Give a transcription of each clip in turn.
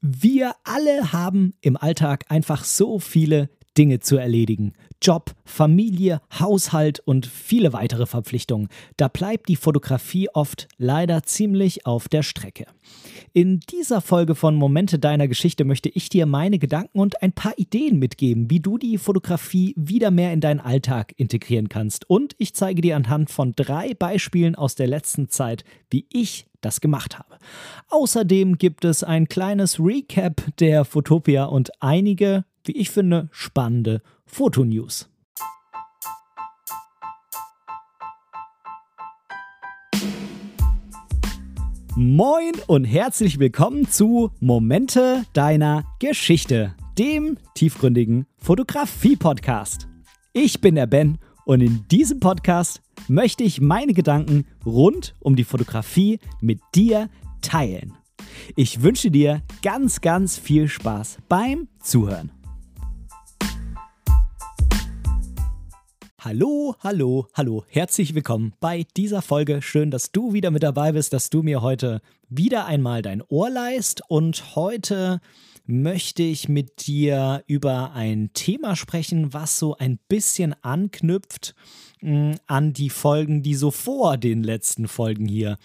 Wir alle haben im Alltag einfach so viele Dinge zu erledigen. Job, Familie, Haushalt und viele weitere Verpflichtungen. Da bleibt die Fotografie oft leider ziemlich auf der Strecke. In dieser Folge von Momente deiner Geschichte möchte ich dir meine Gedanken und ein paar Ideen mitgeben, wie du die Fotografie wieder mehr in deinen Alltag integrieren kannst. Und ich zeige dir anhand von drei Beispielen aus der letzten Zeit, wie ich das gemacht habe. Außerdem gibt es ein kleines Recap der Fotopia und einige wie ich finde, spannende Fotonews. Moin und herzlich willkommen zu Momente deiner Geschichte, dem tiefgründigen Fotografie-Podcast. Ich bin der Ben und in diesem Podcast möchte ich meine Gedanken rund um die Fotografie mit dir teilen. Ich wünsche dir ganz, ganz viel Spaß beim Zuhören. Hallo, hallo, hallo, herzlich willkommen bei dieser Folge. Schön, dass du wieder mit dabei bist, dass du mir heute wieder einmal dein Ohr leist. Und heute möchte ich mit dir über ein Thema sprechen, was so ein bisschen anknüpft mh, an die Folgen, die so vor den letzten Folgen hier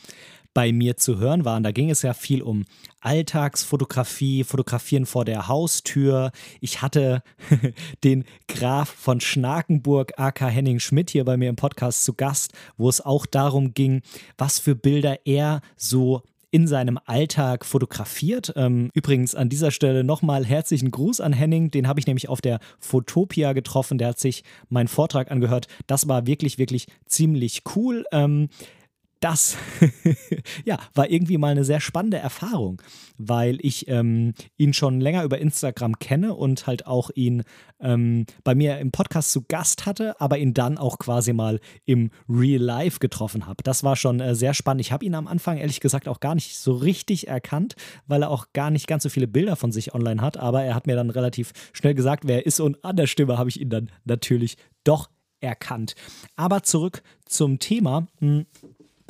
bei mir zu hören waren. Da ging es ja viel um Alltagsfotografie, Fotografieren vor der Haustür. Ich hatte den Graf von Schnakenburg, aka Henning Schmidt, hier bei mir im Podcast zu Gast, wo es auch darum ging, was für Bilder er so in seinem Alltag fotografiert. Ähm, übrigens an dieser Stelle nochmal herzlichen Gruß an Henning. Den habe ich nämlich auf der Fotopia getroffen. Der hat sich meinen Vortrag angehört. Das war wirklich, wirklich ziemlich cool. Das ja, war irgendwie mal eine sehr spannende Erfahrung, weil ich ähm, ihn schon länger über Instagram kenne und halt auch ihn ähm, bei mir im Podcast zu Gast hatte, aber ihn dann auch quasi mal im Real Life getroffen habe. Das war schon äh, sehr spannend. Ich habe ihn am Anfang ehrlich gesagt auch gar nicht so richtig erkannt, weil er auch gar nicht ganz so viele Bilder von sich online hat, aber er hat mir dann relativ schnell gesagt, wer er ist und an der Stimme habe ich ihn dann natürlich doch erkannt. Aber zurück zum Thema. Hm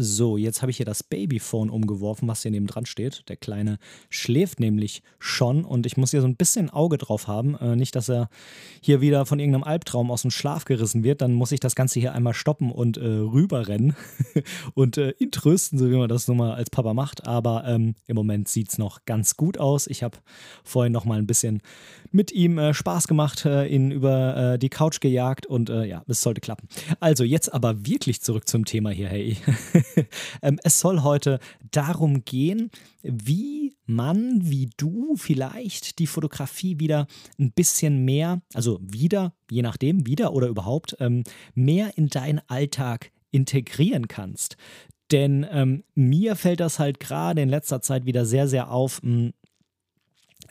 so, jetzt habe ich hier das Babyphone umgeworfen, was hier neben dran steht. Der Kleine schläft nämlich schon und ich muss hier so ein bisschen Auge drauf haben. Äh, nicht, dass er hier wieder von irgendeinem Albtraum aus dem Schlaf gerissen wird. Dann muss ich das Ganze hier einmal stoppen und äh, rüberrennen und äh, ihn trösten, so wie man das nun mal als Papa macht. Aber ähm, im Moment sieht es noch ganz gut aus. Ich habe vorhin noch mal ein bisschen mit ihm äh, Spaß gemacht, äh, ihn über äh, die Couch gejagt und ja, es sollte klappen. Also jetzt aber wirklich zurück zum Thema hier, hey. Ähm, es soll heute darum gehen, wie man, wie du vielleicht die Fotografie wieder ein bisschen mehr, also wieder, je nachdem, wieder oder überhaupt, ähm, mehr in deinen Alltag integrieren kannst. Denn ähm, mir fällt das halt gerade in letzter Zeit wieder sehr, sehr auf, mh, hm,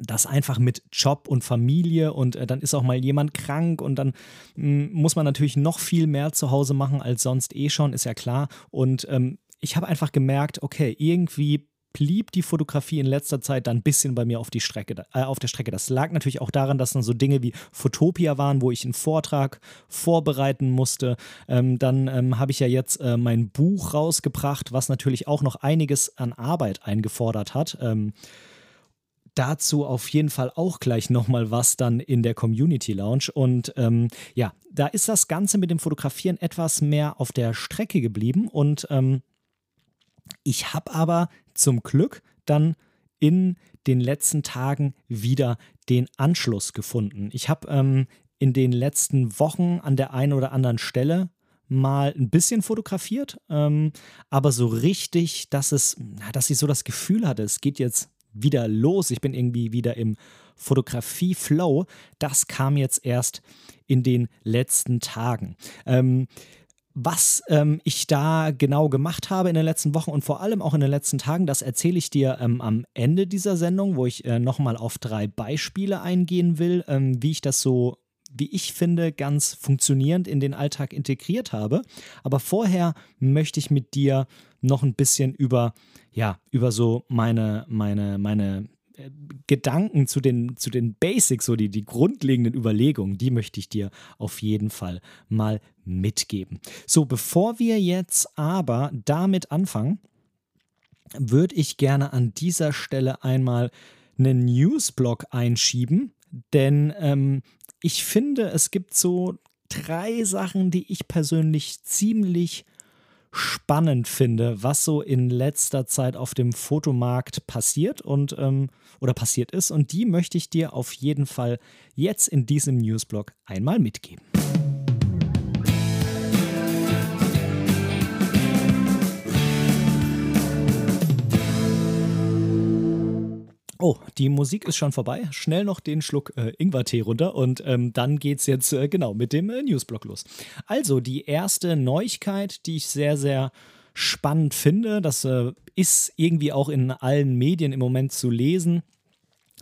das einfach mit Job und Familie und äh, dann ist auch mal jemand krank und dann mh, hm, muss man natürlich noch viel mehr zu Hause machen als sonst eh schon, ist ja klar. Und ähm, ich habe einfach gemerkt, okay, irgendwie blieb die Fotografie in letzter Zeit dann ein bisschen bei mir auf, die Strecke, äh, auf der Strecke. Das lag natürlich auch daran, dass dann so Dinge wie Fotopia waren, wo ich einen Vortrag vorbereiten musste. Ähm, dann ähm, habe ich ja jetzt äh, mein Buch rausgebracht, was natürlich auch noch einiges an Arbeit eingefordert hat. Ähm, dazu auf jeden Fall auch gleich nochmal was dann in der Community Lounge. Und ähm, ja, da ist das Ganze mit dem Fotografieren etwas mehr auf der Strecke geblieben. Und ähm, ich habe aber zum Glück dann in den letzten Tagen wieder den Anschluss gefunden. Ich habe ähm, in den letzten Wochen an der einen oder anderen Stelle mal ein bisschen fotografiert, ähm, aber so richtig, dass es, dass ich so das Gefühl hatte, es geht jetzt wieder los, ich bin irgendwie wieder im Fotografie-Flow, das kam jetzt erst in den letzten Tagen. Ähm, was ähm, ich da genau gemacht habe in den letzten Wochen und vor allem auch in den letzten Tagen, das erzähle ich dir ähm, am Ende dieser Sendung, wo ich äh, nochmal auf drei Beispiele eingehen will, ähm, wie ich das so, wie ich finde, ganz funktionierend in den Alltag integriert habe. Aber vorher möchte ich mit dir noch ein bisschen über, ja, über so meine, meine, meine Gedanken zu den, zu den Basics, so die, die grundlegenden Überlegungen, die möchte ich dir auf jeden Fall mal mitgeben. So, bevor wir jetzt aber damit anfangen, würde ich gerne an dieser Stelle einmal einen Newsblog einschieben, denn ähm, ich finde, es gibt so drei Sachen, die ich persönlich ziemlich spannend finde, was so in letzter Zeit auf dem Fotomarkt passiert und ähm, oder passiert ist. Und die möchte ich dir auf jeden Fall jetzt in diesem Newsblog einmal mitgeben. Oh, die Musik ist schon vorbei. Schnell noch den Schluck äh, Ingwertee runter und ähm, dann geht's jetzt äh, genau mit dem äh, Newsblock los. Also die erste Neuigkeit, die ich sehr, sehr spannend finde, das äh, ist irgendwie auch in allen Medien im Moment zu lesen.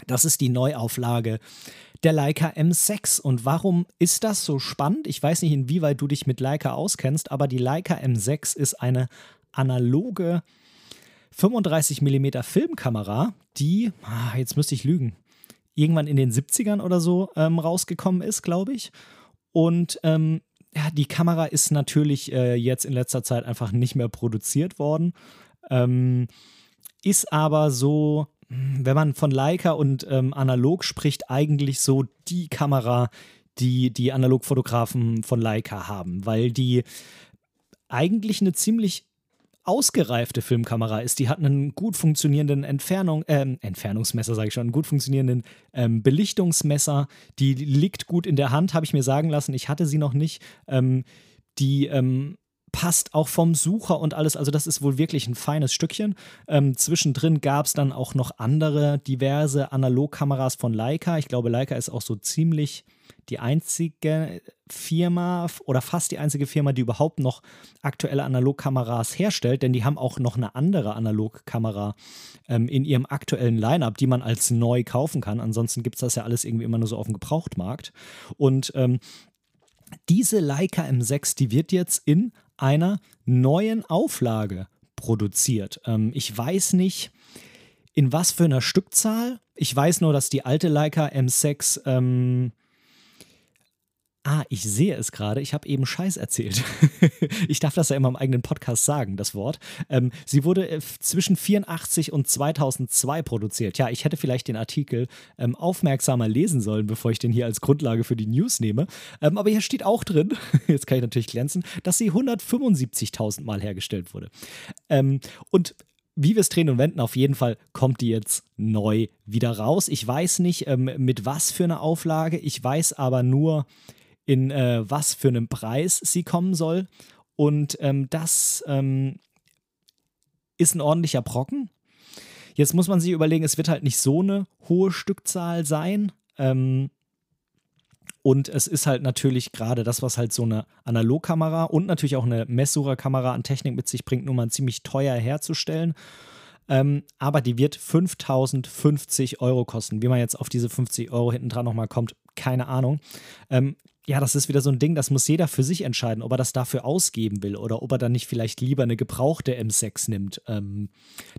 Das ist die Neuauflage der Leica M6. Und warum ist das so spannend? Ich weiß nicht, inwieweit du dich mit Leica auskennst, aber die Leica M6 ist eine analoge 35 mm Filmkamera, die, ah, jetzt müsste ich lügen, irgendwann in den 70ern oder so ähm, rausgekommen ist, glaube ich. Und ähm, ja, die Kamera ist natürlich äh, jetzt in letzter Zeit einfach nicht mehr produziert worden. Ähm, ist aber so, wenn man von Leica und ähm, analog spricht, eigentlich so die Kamera, die die Analogfotografen von Leica haben, weil die eigentlich eine ziemlich ausgereifte Filmkamera ist. Die hat einen gut funktionierenden Entfernung, äh, Entfernungsmesser, sage ich schon, einen gut funktionierenden ähm, Belichtungsmesser. Die liegt gut in der Hand, habe ich mir sagen lassen. Ich hatte sie noch nicht. Ähm, die ähm, passt auch vom Sucher und alles. Also das ist wohl wirklich ein feines Stückchen. Ähm, zwischendrin gab es dann auch noch andere diverse Analogkameras von Leica. Ich glaube, Leica ist auch so ziemlich die einzige Firma oder fast die einzige Firma, die überhaupt noch aktuelle Analogkameras herstellt, denn die haben auch noch eine andere Analogkamera ähm, in ihrem aktuellen Line-up, die man als neu kaufen kann. Ansonsten gibt es das ja alles irgendwie immer nur so auf dem Gebrauchtmarkt. Und ähm, diese Leica M6, die wird jetzt in einer neuen Auflage produziert. Ähm, ich weiß nicht, in was für einer Stückzahl. Ich weiß nur, dass die alte Leica M6 ähm, Ah, ich sehe es gerade. Ich habe eben Scheiß erzählt. ich darf das ja immer im eigenen Podcast sagen, das Wort. Ähm, sie wurde äh, zwischen 84 und 2002 produziert. Ja, ich hätte vielleicht den Artikel ähm, aufmerksamer lesen sollen, bevor ich den hier als Grundlage für die News nehme. Ähm, aber hier steht auch drin, jetzt kann ich natürlich glänzen, dass sie 175.000 Mal hergestellt wurde. Ähm, und wie wir es drehen und wenden, auf jeden Fall kommt die jetzt neu wieder raus. Ich weiß nicht, ähm, mit was für einer Auflage. Ich weiß aber nur, in äh, was für einem Preis sie kommen soll. Und ähm, das ähm, ist ein ordentlicher Brocken. Jetzt muss man sich überlegen, es wird halt nicht so eine hohe Stückzahl sein. Ähm, und es ist halt natürlich gerade das, was halt so eine Analogkamera und natürlich auch eine Messsucherkamera an Technik mit sich bringt, nur mal ziemlich teuer herzustellen. Ähm, aber die wird 5050 Euro kosten. Wie man jetzt auf diese 50 Euro hinten dran nochmal kommt, keine Ahnung. Ähm, ja, das ist wieder so ein Ding, das muss jeder für sich entscheiden, ob er das dafür ausgeben will oder ob er dann nicht vielleicht lieber eine gebrauchte M6 nimmt. Ähm,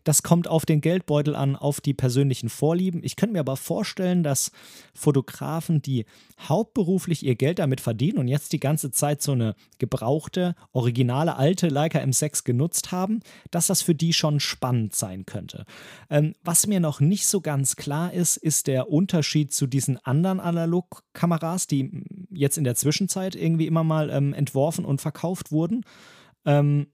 das kommt auf den Geldbeutel an, auf die persönlichen Vorlieben. Ich könnte mir aber vorstellen, dass Fotografen, die hauptberuflich ihr Geld damit verdienen und jetzt die ganze Zeit so eine gebrauchte, originale, alte Leica M6 genutzt haben, dass das für die schon spannend sein könnte. Ähm, was mir noch nicht so ganz klar ist, ist der Unterschied zu diesen anderen Analogkameras, die jetzt in der Zwischenzeit irgendwie immer mal ähm, entworfen und verkauft wurden. Ähm,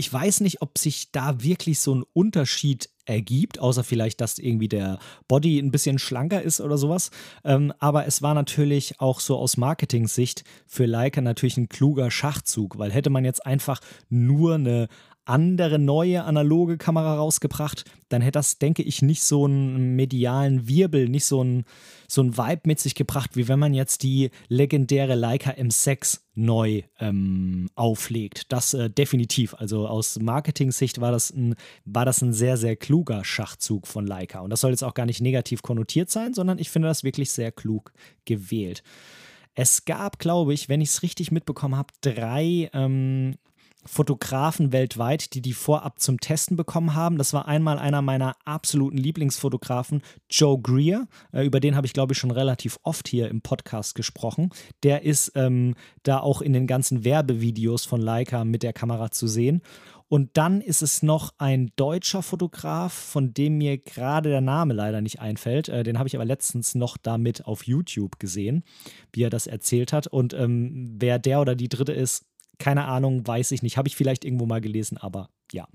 ich weiß nicht, ob sich da wirklich so ein Unterschied ergibt, außer vielleicht, dass irgendwie der Body ein bisschen schlanker ist oder sowas. Ähm, aber es war natürlich auch so aus Marketing-Sicht für Leica natürlich ein kluger Schachzug, weil hätte man jetzt einfach nur eine andere neue analoge Kamera rausgebracht, dann hätte das, denke ich, nicht so einen medialen Wirbel, nicht so einen, so einen Vibe mit sich gebracht, wie wenn man jetzt die legendäre Leica M6 neu ähm, auflegt. Das äh, definitiv. Also aus Marketing-Sicht war, das ein, war das ein sehr, sehr kluger Schachzug von Leica. Und das soll jetzt auch gar nicht negativ konnotiert sein, sondern ich finde das wirklich sehr klug gewählt. Es gab, glaube ich, wenn ich es richtig mitbekommen habe, drei ähm, Fotografen weltweit, die die vorab zum Testen bekommen haben. Das war einmal einer meiner absoluten Lieblingsfotografen, Joe Greer. Äh, über den habe ich, glaube ich, schon relativ oft hier im Podcast gesprochen. Der ist ähm, da auch in den ganzen Werbevideos von Leica mit der Kamera zu sehen. Und dann ist es noch ein deutscher Fotograf, von dem mir gerade der Name leider nicht einfällt. Äh, den habe ich aber letztens noch damit auf YouTube gesehen, wie er das erzählt hat. Und ähm, wer der oder die dritte ist, keine Ahnung, weiß ich nicht. Habe ich vielleicht irgendwo mal gelesen, aber ja.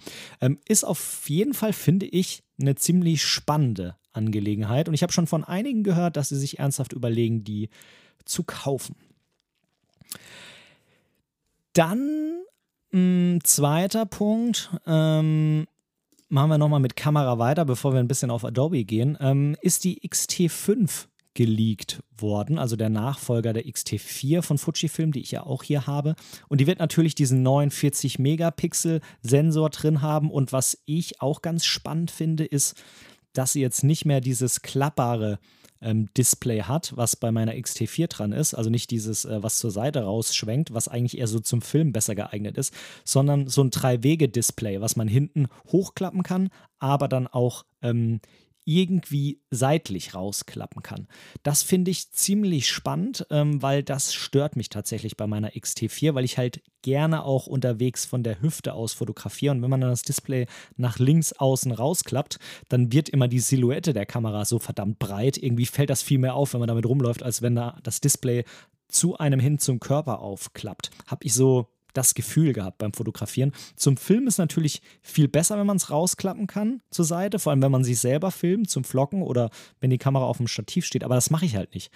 Ähm, ist auf jeden Fall, finde ich, eine ziemlich spannende Angelegenheit. Und ich habe schon von einigen gehört, dass sie sich ernsthaft überlegen, die zu kaufen. Dann ein hm, zweiter Punkt. Ähm, machen wir nochmal mit Kamera weiter, bevor wir ein bisschen auf Adobe gehen. Ähm, ist die XT5 geleakt worden, also der Nachfolger der XT4 von Fujifilm, die ich ja auch hier habe. Und die wird natürlich diesen 49 Megapixel Sensor drin haben. Und was ich auch ganz spannend finde, ist, dass sie jetzt nicht mehr dieses klappbare ähm, Display hat, was bei meiner XT4 dran ist. Also nicht dieses, äh, was zur Seite rausschwenkt, was eigentlich eher so zum Film besser geeignet ist, sondern so ein Drei-Wege-Display, was man hinten hochklappen kann, aber dann auch ähm, irgendwie seitlich rausklappen kann. Das finde ich ziemlich spannend, ähm, weil das stört mich tatsächlich bei meiner XT4, weil ich halt gerne auch unterwegs von der Hüfte aus fotografiere. Und wenn man dann das Display nach links außen rausklappt, dann wird immer die Silhouette der Kamera so verdammt breit. Irgendwie fällt das viel mehr auf, wenn man damit rumläuft, als wenn da das Display zu einem hin zum Körper aufklappt. Habe ich so das Gefühl gehabt beim Fotografieren. Zum Film ist natürlich viel besser, wenn man es rausklappen kann zur Seite, vor allem wenn man sich selber filmt zum Vloggen oder wenn die Kamera auf dem Stativ steht, aber das mache ich halt nicht.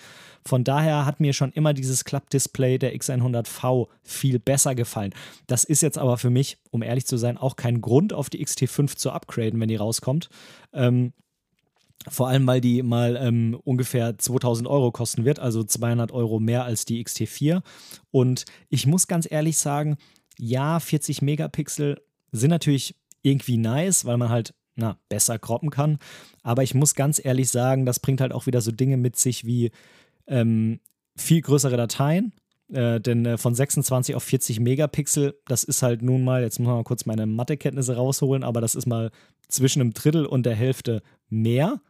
Von daher hat mir schon immer dieses Klappdisplay der X100V viel besser gefallen. Das ist jetzt aber für mich, um ehrlich zu sein, auch kein Grund, auf die XT5 zu upgraden, wenn die rauskommt. Ähm, vor allem, weil die mal ähm, ungefähr 2000 Euro kosten wird, also 200 Euro mehr als die XT4. Und ich muss ganz ehrlich sagen, ja, 40 Megapixel sind natürlich irgendwie nice, weil man halt na, besser kroppen kann. Aber ich muss ganz ehrlich sagen, das bringt halt auch wieder so Dinge mit sich wie ähm, viel größere Dateien. Äh, denn äh, von 26 auf 40 Megapixel, das ist halt nun mal, jetzt muss man mal kurz meine Mathekenntnisse rausholen, aber das ist mal zwischen einem Drittel und der Hälfte mehr.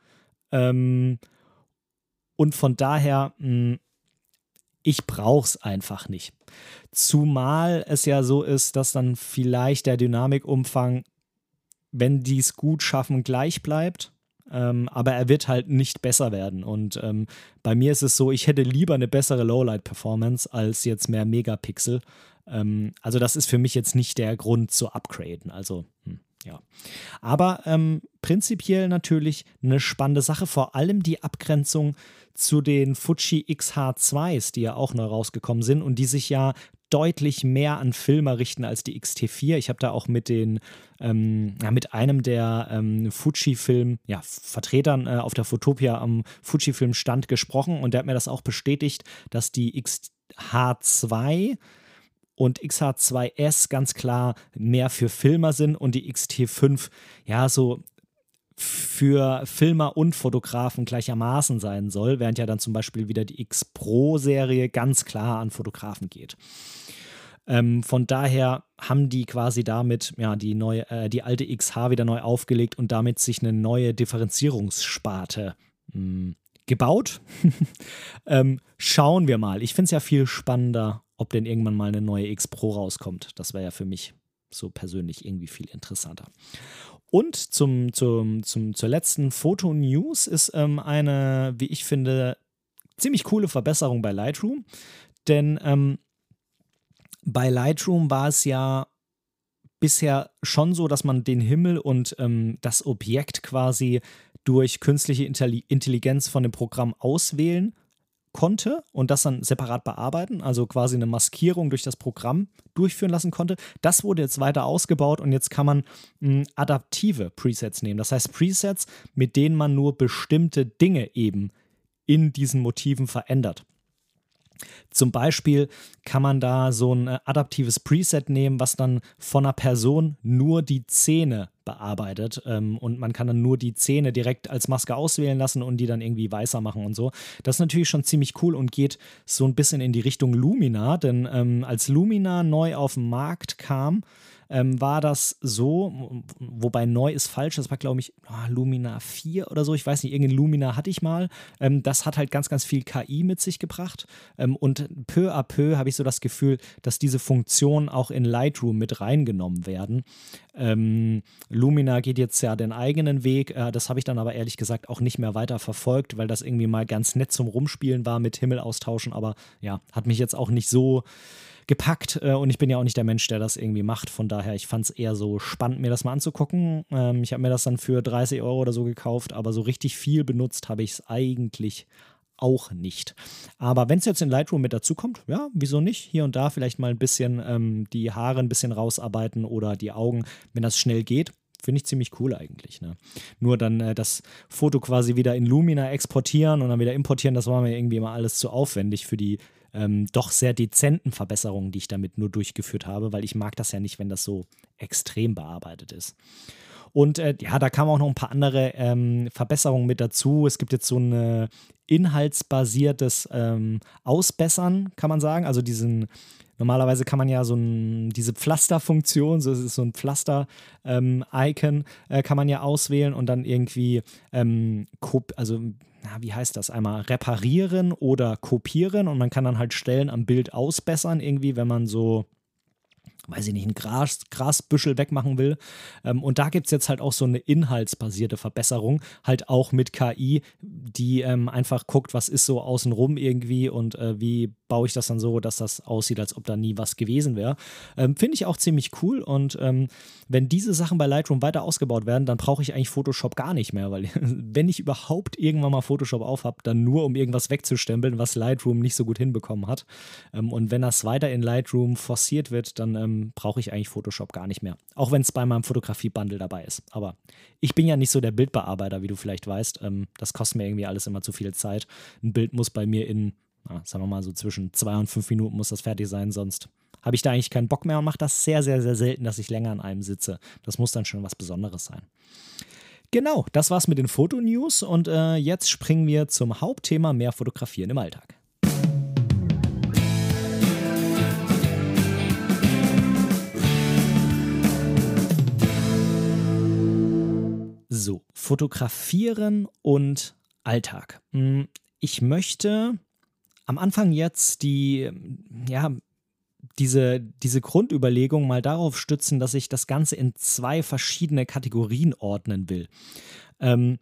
Ähm, und von daher, mh, hm, ich brauche es einfach nicht. Zumal es ja so ist, dass dann vielleicht der Dynamikumfang, wenn die es gut schaffen, gleich bleibt. Ähm, aber er wird halt nicht besser werden. Und ähm, bei mir ist es so, ich hätte lieber eine bessere Lowlight-Performance als jetzt mehr Megapixel. Ähm, also das ist für mich jetzt nicht der Grund zu upgraden. Also hm. Ja. Aber ähm, prinzipiell natürlich eine spannende Sache, vor allem die Abgrenzung zu den Fuji XH2s, die ja auch neu rausgekommen sind und die sich ja deutlich mehr an Filmer richten als die XT4. Ich habe da auch mit den, ähm, ja, mit einem der ähm, Fuji-Film, ja, Vertretern äh, auf der Fotopia am Fuji-Film-Stand gesprochen und der hat mir das auch bestätigt, dass die XH2 und XH2S ganz klar mehr für Filmer sind und die XT5 ja so für Filmer und Fotografen gleichermaßen sein soll, während ja dann zum Beispiel wieder die X Pro-Serie ganz klar an Fotografen geht. Ähm, von daher haben die quasi damit ja die neue, äh, die alte XH wieder neu aufgelegt und damit sich eine neue Differenzierungssparte mh, hm, gebaut. ähm, schauen wir mal. Ich finde es ja viel spannender ob denn irgendwann mal eine neue X Pro rauskommt. Das wäre ja für mich so persönlich irgendwie viel interessanter. Und zum, zum, zum, zur letzten Foto-News ist ähm, eine, wie ich finde, ziemlich coole Verbesserung bei Lightroom. Denn ähm, bei Lightroom war es ja bisher schon so, dass man den Himmel und ähm, das Objekt quasi durch künstliche Intelligenz von dem Programm auswählen konnte und das dann separat bearbeiten, also quasi eine Maskierung durch das Programm durchführen lassen konnte. Das wurde jetzt weiter ausgebaut und jetzt kann man mh, hm, adaptive Presets nehmen. Das heißt Presets, mit denen man nur bestimmte Dinge eben in diesen Motiven verändert. Zum Beispiel kann man da so ein äh, adaptives Preset nehmen, was dann von einer Person nur die Zähne bearbeitet. Ähm, und man kann dann nur die Zähne direkt als Maske auswählen lassen und die dann irgendwie weißer machen und so. Das ist natürlich schon ziemlich cool und geht so ein bisschen in die Richtung Lumina, denn ähm, als Lumina neu auf den Markt kam, ähm, war das so, wobei neu ist falsch, das war glaube ich oh, Lumina 4 oder so, ich weiß nicht, irgendein Lumina hatte ich mal. Ähm, das hat halt ganz, ganz viel KI mit sich gebracht ähm, und peu à peu habe ich so das Gefühl, dass diese Funktionen auch in Lightroom mit reingenommen werden. Ähm, Lumina geht jetzt ja den eigenen Weg, äh, das habe ich dann aber ehrlich gesagt auch nicht mehr weiter verfolgt, weil das irgendwie mal ganz nett zum Rumspielen war mit Himmel austauschen, aber ja, hat mich jetzt auch nicht so gepackt äh, und ich bin ja auch nicht der Mensch, der das irgendwie macht. Von daher, ich fand es eher so spannend, mir das mal anzugucken. Ähm, ich habe mir das dann für 30 Euro oder so gekauft, aber so richtig viel benutzt habe ich es eigentlich auch nicht. Aber wenn es jetzt in Lightroom mit dazu kommt, ja, wieso nicht? Hier und da vielleicht mal ein bisschen ähm, die Haare ein bisschen rausarbeiten oder die Augen, wenn das schnell geht. Finde ich ziemlich cool eigentlich. Ne? Nur dann äh, das Foto quasi wieder in Lumina exportieren und dann wieder importieren, das war mir irgendwie immer alles zu aufwendig für die ähm, doch sehr dezenten Verbesserungen, die ich damit nur durchgeführt habe, weil ich mag das ja nicht, wenn das so extrem bearbeitet ist. Und äh, ja, da kamen auch noch ein paar andere ähm, Verbesserungen mit dazu. Es gibt jetzt so ein inhaltsbasiertes ähm, Ausbessern, kann man sagen. Also diesen, normalerweise kann man ja so ein, diese Pflasterfunktion, so ist so ein Pflaster-Icon, ähm, äh, kann man ja auswählen und dann irgendwie, ähm, also na, wie heißt das, einmal reparieren oder kopieren und man kann dann halt Stellen am Bild ausbessern, irgendwie, wenn man so weiß ich nicht, ein Gras, Grasbüschel wegmachen will. Ähm, und da gibt es jetzt halt auch so eine inhaltsbasierte Verbesserung, halt auch mit KI, die ähm, einfach guckt, was ist so außenrum irgendwie und äh, wie baue ich das dann so, dass das aussieht, als ob da nie was gewesen wäre. Ähm, Finde ich auch ziemlich cool und ähm, wenn diese Sachen bei Lightroom weiter ausgebaut werden, dann brauche ich eigentlich Photoshop gar nicht mehr, weil wenn ich überhaupt irgendwann mal Photoshop aufhab, dann nur um irgendwas wegzustempeln, was Lightroom nicht so gut hinbekommen hat. Ähm, und wenn das weiter in Lightroom forciert wird, dann ähm, brauche ich eigentlich Photoshop gar nicht mehr. Auch wenn es bei meinem Fotografie-Bundle dabei ist. Aber ich bin ja nicht so der Bildbearbeiter, wie du vielleicht weißt. Ähm, das kostet mir irgendwie alles immer zu viel Zeit. Ein Bild muss bei mir in ja, sagen wir mal so zwischen zwei und fünf Minuten muss das fertig sein, sonst habe ich da eigentlich keinen Bock mehr und mache das sehr, sehr, sehr selten, dass ich länger an einem sitze. Das muss dann schon was Besonderes sein. Genau, das war's mit den Fotonews und äh, jetzt springen wir zum Hauptthema mehr Fotografieren im Alltag. So, fotografieren und Alltag. Hm, ich möchte am Anfang jetzt die, ja, diese, diese Grundüberlegung mal darauf stützen, dass ich das Ganze in zwei verschiedene Kategorien ordnen will. Ähm,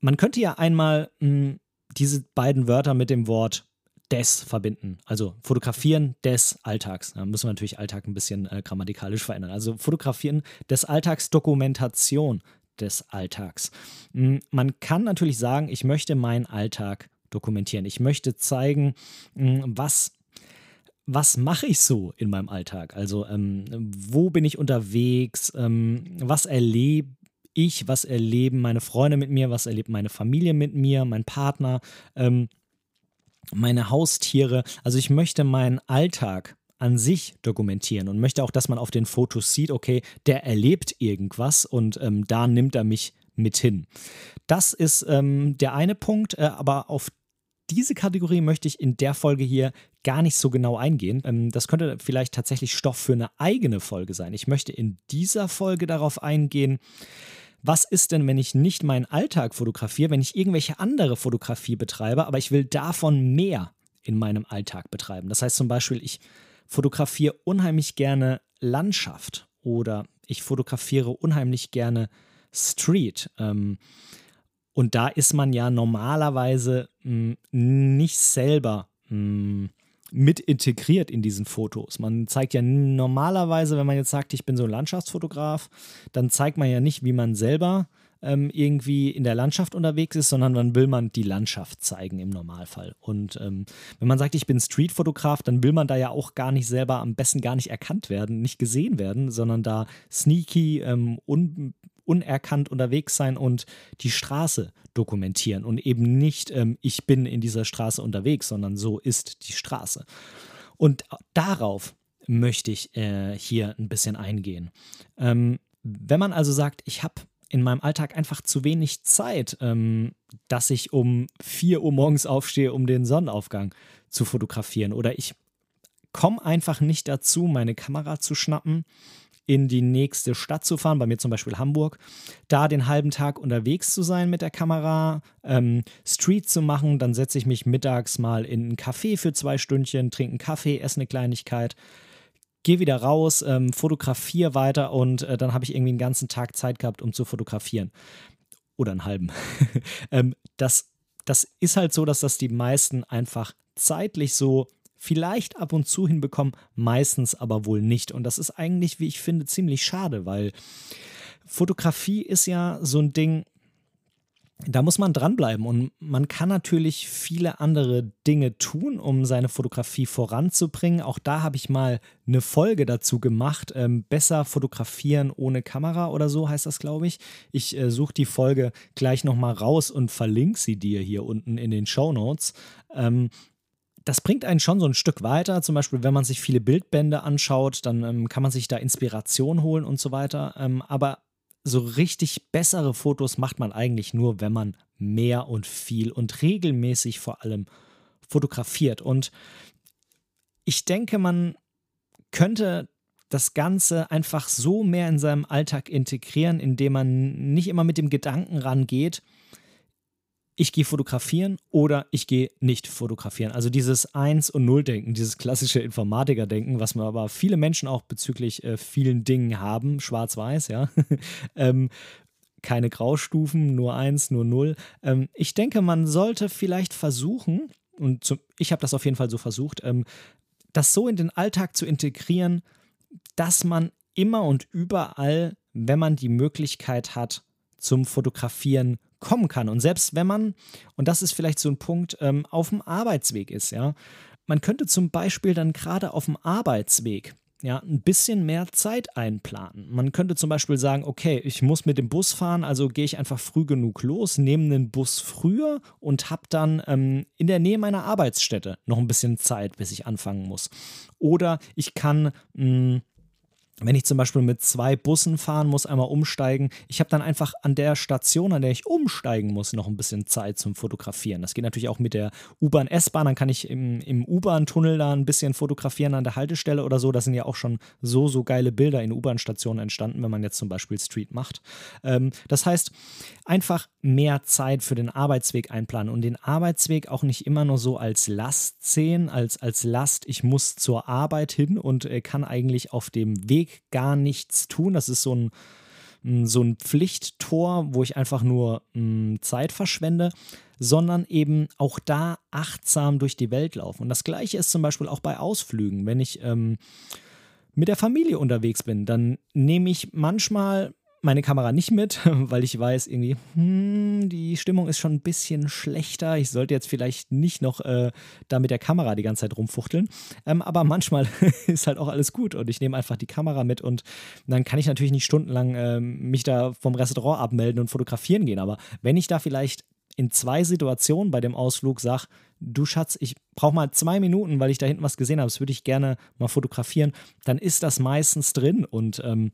man könnte ja einmal mh, hm, diese beiden Wörter mit dem Wort des verbinden. Also fotografieren des Alltags. Da müssen wir natürlich Alltag ein bisschen äh, grammatikalisch verändern. Also fotografieren des Alltags, Dokumentation des Alltags. Hm, man kann natürlich sagen, ich möchte meinen Alltag dokumentieren. Ich möchte zeigen, hm, was was mache ich so in meinem Alltag? Also ähm, wo bin ich unterwegs? Ähm, was erlebe ich? Was erleben meine Freunde mit mir? Was erlebt meine Familie mit mir? Mein Partner? Ähm, meine Haustiere? Also ich möchte meinen Alltag an sich dokumentieren und möchte auch, dass man auf den Fotos sieht, okay, der erlebt irgendwas und ähm, da nimmt er mich mit hin. Das ist ähm, der eine Punkt, äh, aber auf diese Kategorie möchte ich in der Folge hier gar nicht so genau eingehen. Ähm, das könnte vielleicht tatsächlich Stoff für eine eigene Folge sein. Ich möchte in dieser Folge darauf eingehen, was ist denn, wenn ich nicht meinen Alltag fotografiere, wenn ich irgendwelche andere Fotografie betreibe, aber ich will davon mehr in meinem Alltag betreiben. Das heißt zum Beispiel, ich fotografiere unheimlich gerne Landschaft oder ich fotografiere unheimlich gerne Street. Ähm, und da ist man ja normalerweise mh, hm, nicht selber mh, hm, mit integriert in diesen Fotos. Man zeigt ja normalerweise, wenn man jetzt sagt, ich bin so ein Landschaftsfotograf, dann zeigt man ja nicht, wie man selber ähm, irgendwie in der Landschaft unterwegs ist, sondern dann will man die Landschaft zeigen im Normalfall. Und ähm, wenn man sagt, ich bin Streetfotograf, dann will man da ja auch gar nicht selber am besten gar nicht erkannt werden, nicht gesehen werden, sondern da sneaky, ähm, un unerkannt unterwegs sein und die Straße dokumentieren und eben nicht, ähm, ich bin in dieser Straße unterwegs, sondern so ist die Straße. Und darauf möchte ich äh, hier ein bisschen eingehen. Ähm, wenn man also sagt, ich habe in meinem Alltag einfach zu wenig Zeit, ähm, dass ich um 4 Uhr morgens aufstehe, um den Sonnenaufgang zu fotografieren. Oder ich komme einfach nicht dazu, meine Kamera zu schnappen in die nächste Stadt zu fahren, bei mir zum Beispiel Hamburg, da den halben Tag unterwegs zu sein mit der Kamera, ähm, Street zu machen, dann setze ich mich mittags mal in einen Café für zwei Stündchen, trinke einen Kaffee, esse eine Kleinigkeit, gehe wieder raus, ähm, fotografiere weiter und äh, dann habe ich irgendwie einen ganzen Tag Zeit gehabt, um zu fotografieren. Oder einen halben. ähm, das, das ist halt so, dass das die meisten einfach zeitlich so vielleicht ab und zu hinbekommen, meistens aber wohl nicht. Und das ist eigentlich, wie ich finde, ziemlich schade, weil Fotografie ist ja so ein Ding, da muss man dranbleiben und man kann natürlich viele andere Dinge tun, um seine Fotografie voranzubringen. Auch da habe ich mal eine Folge dazu gemacht. Ähm, besser fotografieren ohne Kamera oder so heißt das, glaube ich. Ich äh, suche die Folge gleich nochmal raus und verlinke sie dir hier unten in den Show Notes. Ähm, das bringt einen schon so ein Stück weiter. Zum Beispiel, wenn man sich viele Bildbände anschaut, dann ähm, kann man sich da Inspiration holen und so weiter. Ähm, aber so richtig bessere Fotos macht man eigentlich nur, wenn man mehr und viel und regelmäßig vor allem fotografiert. Und ich denke, man könnte das Ganze einfach so mehr in seinem Alltag integrieren, indem man nicht immer mit dem Gedanken rangeht, ich gehe fotografieren oder ich gehe nicht fotografieren. Also dieses Eins- und Null-Denken, dieses klassische Informatiker-Denken, was man aber viele Menschen auch bezüglich äh, vielen Dingen haben, schwarz-weiß, ja. ähm, keine Graustufen, nur eins, nur null. Ähm, ich denke, man sollte vielleicht versuchen, und zum, ich habe das auf jeden Fall so versucht, ähm, das so in den Alltag zu integrieren, dass man immer und überall, wenn man die Möglichkeit hat, zum Fotografieren kommen kann. Und selbst wenn man, und das ist vielleicht so ein Punkt, ähm, auf dem Arbeitsweg ist, ja, man könnte zum Beispiel dann gerade auf dem Arbeitsweg ja, ein bisschen mehr Zeit einplanen. Man könnte zum Beispiel sagen, okay, ich muss mit dem Bus fahren, also gehe ich einfach früh genug los, nehme den Bus früher und habe dann ähm, in der Nähe meiner Arbeitsstätte noch ein bisschen Zeit, bis ich anfangen muss. Oder ich kann mh, hm, wenn ich zum Beispiel mit zwei Bussen fahren muss, einmal umsteigen, ich habe dann einfach an der Station, an der ich umsteigen muss, noch ein bisschen Zeit zum Fotografieren. Das geht natürlich auch mit der U-Bahn, S-Bahn, dann kann ich im, im U-Bahn-Tunnel da ein bisschen fotografieren an der Haltestelle oder so. Da sind ja auch schon so, so geile Bilder in U-Bahn-Stationen entstanden, wenn man jetzt zum Beispiel Street macht. Ähm, das heißt, einfach mehr Zeit für den Arbeitsweg einplanen und den Arbeitsweg auch nicht immer nur so als Last sehen, als, als Last, ich muss zur Arbeit hin und äh, kann eigentlich auf dem Weg Weg gar nichts tun. Das ist so ein, so ein Pflichttor, wo ich einfach nur mh, Zeit verschwende, sondern eben auch da achtsam durch die Welt laufen. Und das gleiche ist zum Beispiel auch bei Ausflügen. Wenn ich ähm, mit der Familie unterwegs bin, dann nehme ich manchmal meine Kamera nicht mit, weil ich weiß, irgendwie, hm, die Stimmung ist schon ein bisschen schlechter. Ich sollte jetzt vielleicht nicht noch äh, da mit der Kamera die ganze Zeit rumfuchteln. Ähm, aber manchmal ist halt auch alles gut und ich nehme einfach die Kamera mit und dann kann ich natürlich nicht stundenlang äh, mich da vom Restaurant abmelden und fotografieren gehen. Aber wenn ich da vielleicht in zwei Situationen bei dem Ausflug sage, du Schatz, ich brauche mal zwei Minuten, weil ich da hinten was gesehen habe, das würde ich gerne mal fotografieren, dann ist das meistens drin und ähm,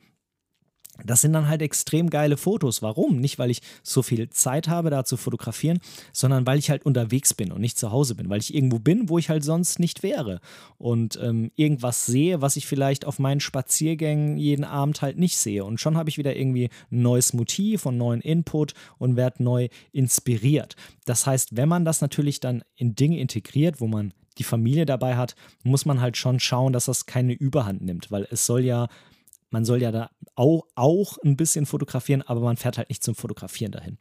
das sind dann halt extrem geile Fotos. Warum? Nicht, weil ich so viel Zeit habe, da zu fotografieren, sondern weil ich halt unterwegs bin und nicht zu Hause bin, weil ich irgendwo bin, wo ich halt sonst nicht wäre und ähm, irgendwas sehe, was ich vielleicht auf meinen Spaziergängen jeden Abend halt nicht sehe. Und schon habe ich wieder irgendwie ein neues Motiv und neuen Input und werde neu inspiriert. Das heißt, wenn man das natürlich dann in Dinge integriert, wo man die Familie dabei hat, muss man halt schon schauen, dass das keine Überhand nimmt, weil es soll ja man soll ja da auch, auch ein bisschen fotografieren, aber man fährt halt nicht zum Fotografieren dahin.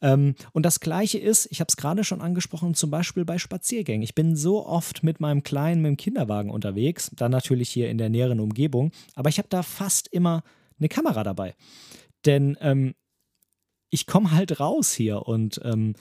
Ähm, und das Gleiche ist, ich habe es gerade schon angesprochen, zum Beispiel bei Spaziergängen. Ich bin so oft mit meinem Kleinen, mit dem Kinderwagen unterwegs, dann natürlich hier in der näheren Umgebung, aber ich habe da fast immer eine Kamera dabei. Denn ähm, ich komme halt raus hier und ähm,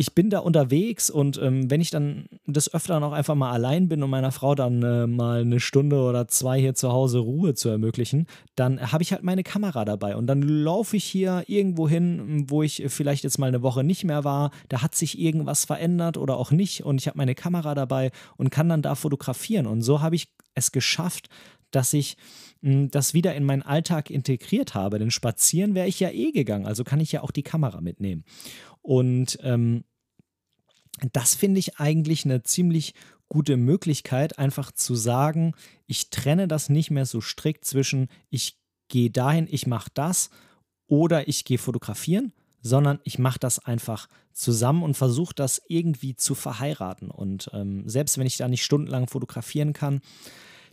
ich bin da unterwegs und ähm, wenn ich dann des Öfteren auch einfach mal allein bin und meiner Frau dann äh, mal eine Stunde oder zwei hier zu Hause Ruhe zu ermöglichen, dann habe ich halt meine Kamera dabei und dann laufe ich hier irgendwo hin, wo ich vielleicht jetzt mal eine Woche nicht mehr war. Da hat sich irgendwas verändert oder auch nicht und ich habe meine Kamera dabei und kann dann da fotografieren. Und so habe ich es geschafft, dass ich hm, das wieder in meinen Alltag integriert habe. Denn spazieren wäre ich ja eh gegangen, also kann ich ja auch die Kamera mitnehmen. Und ähm, das finde ich eigentlich eine ziemlich gute Möglichkeit, einfach zu sagen, ich trenne das nicht mehr so strikt zwischen, ich gehe dahin, ich mache das oder ich gehe fotografieren, sondern ich mache das einfach zusammen und versuche das irgendwie zu verheiraten. Und ähm, selbst wenn ich da nicht stundenlang fotografieren kann,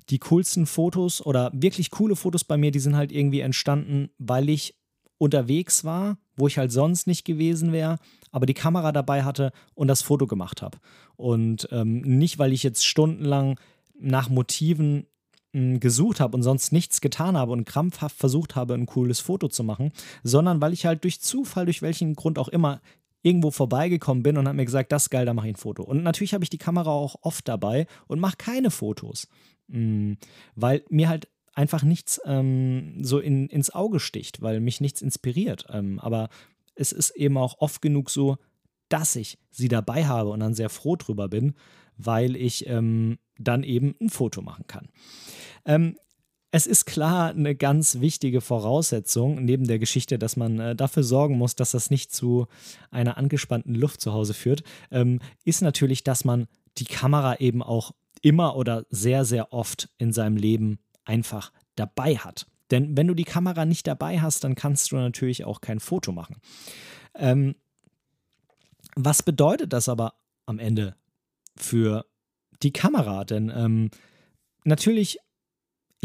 die coolsten Fotos oder wirklich coole Fotos bei mir, die sind halt irgendwie entstanden, weil ich unterwegs war, wo ich halt sonst nicht gewesen wäre, aber die Kamera dabei hatte und das Foto gemacht habe. Und ähm, nicht, weil ich jetzt stundenlang nach Motiven hm, gesucht habe und sonst nichts getan habe und krampfhaft versucht habe, ein cooles Foto zu machen, sondern weil ich halt durch Zufall, durch welchen Grund auch immer, irgendwo vorbeigekommen bin und habe mir gesagt, das ist geil, da mache ich ein Foto. Und natürlich habe ich die Kamera auch oft dabei und mache keine Fotos, hm, weil mir halt einfach nichts ähm, so in, ins Auge sticht, weil mich nichts inspiriert. Ähm, aber es ist eben auch oft genug so, dass ich sie dabei habe und dann sehr froh drüber bin, weil ich ähm, dann eben ein Foto machen kann. Ähm, es ist klar eine ganz wichtige Voraussetzung neben der Geschichte, dass man äh, dafür sorgen muss, dass das nicht zu einer angespannten Luft zu Hause führt, ähm, ist natürlich, dass man die Kamera eben auch immer oder sehr, sehr oft in seinem Leben einfach dabei hat. Denn wenn du die Kamera nicht dabei hast, dann kannst du natürlich auch kein Foto machen. Ähm, was bedeutet das aber am Ende für die Kamera? Denn ähm, natürlich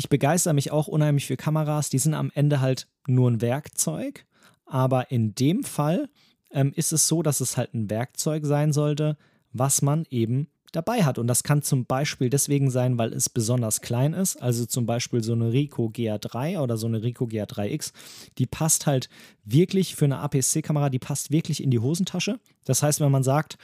ich begeister mich auch unheimlich für Kameras. Die sind am Ende halt nur ein Werkzeug. Aber in dem Fall ähm, ist es so, dass es halt ein Werkzeug sein sollte, was man eben dabei hat. Und das kann zum Beispiel deswegen sein, weil es besonders klein ist. Also zum Beispiel so eine Ricoh GR3 oder so eine Ricoh GR3X. Die passt halt wirklich für eine APS-C-Kamera, die passt wirklich in die Hosentasche. Das heißt, wenn man sagt,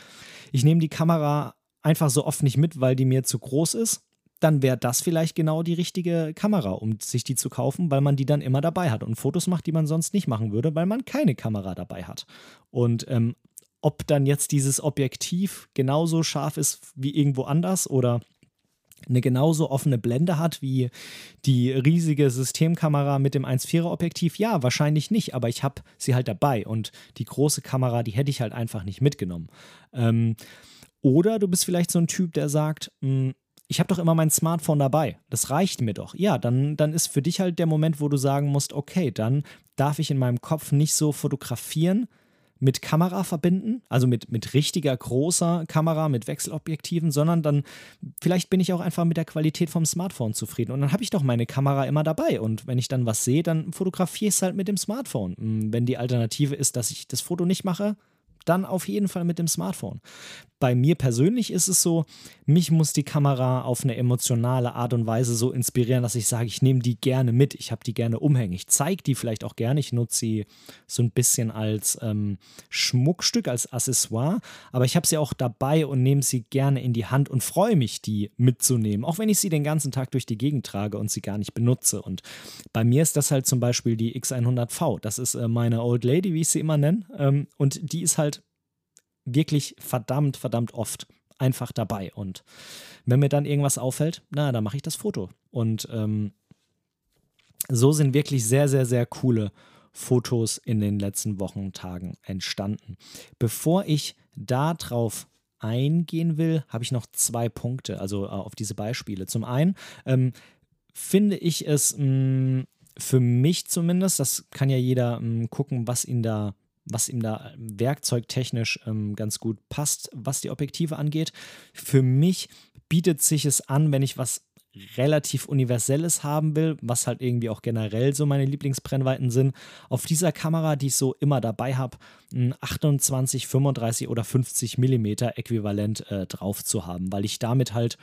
ich nehme die Kamera einfach so oft nicht mit, weil die mir zu groß ist, dann wäre das vielleicht genau die richtige Kamera, um sich die zu kaufen, weil man die dann immer dabei hat und Fotos macht, die man sonst nicht machen würde, weil man keine Kamera dabei hat. Und ähm, ob dann jetzt dieses Objektiv genauso scharf ist wie irgendwo anders oder eine genauso offene Blende hat wie die riesige Systemkamera mit dem 1.4er Objektiv? Ja, wahrscheinlich nicht, aber ich habe sie halt dabei und die große Kamera, die hätte ich halt einfach nicht mitgenommen. Ähm, oder du bist vielleicht so ein Typ, der sagt, mh, hm, ich habe doch immer mein Smartphone dabei. Das reicht mir doch. Ja, dann, dann ist für dich halt der Moment, wo du sagen musst, okay, dann darf ich in meinem Kopf nicht so fotografieren, mit Kamera verbinden, also mit, mit richtiger großer Kamera, mit Wechselobjektiven, sondern dann vielleicht bin ich auch einfach mit der Qualität vom Smartphone zufrieden. Und dann habe ich doch meine Kamera immer dabei. Und wenn ich dann was sehe, dann fotografiere ich es halt mit dem Smartphone. Hm, wenn die Alternative ist, dass ich das Foto nicht mache, dann auf jeden Fall mit dem Smartphone. Bei mir persönlich ist es so, mich muss die Kamera auf eine emotionale Art und Weise so inspirieren, dass ich sage, ich nehme die gerne mit, ich habe die gerne umhängen, ich zeige die vielleicht auch gerne, ich nutze sie so ein bisschen als ähm, Schmuckstück, als Accessoire, aber ich habe sie auch dabei und nehme sie gerne in die Hand und freue mich, die mitzunehmen, auch wenn ich sie den ganzen Tag durch die Gegend trage und sie gar nicht benutze. Und bei mir ist das halt zum Beispiel die X100V, das ist äh, meine Old Lady, wie ich sie immer nenne, ähm, und die ist halt wirklich verdammt, verdammt oft einfach dabei. Und wenn mir dann irgendwas auffällt, na, dann mache ich das Foto. Und ähm, so sind wirklich sehr, sehr, sehr coole Fotos in den letzten Wochen, Tagen entstanden. Bevor ich darauf eingehen will, habe ich noch zwei Punkte, also äh, auf diese Beispiele. Zum einen ähm, finde ich es mh, mm, für mich zumindest, das kann ja jeder mh, mm, gucken, was ihn da was ihm da werkzeugtechnisch ähm, ganz gut passt, was die Objektive angeht. Für mich bietet sich es an, wenn ich was relativ Universelles haben will, was halt irgendwie auch generell so meine Lieblingsbrennweiten sind, auf dieser Kamera, die ich so immer dabei habe, 28, 35 oder 50 Millimeter Äquivalent äh, drauf zu haben, weil ich damit halt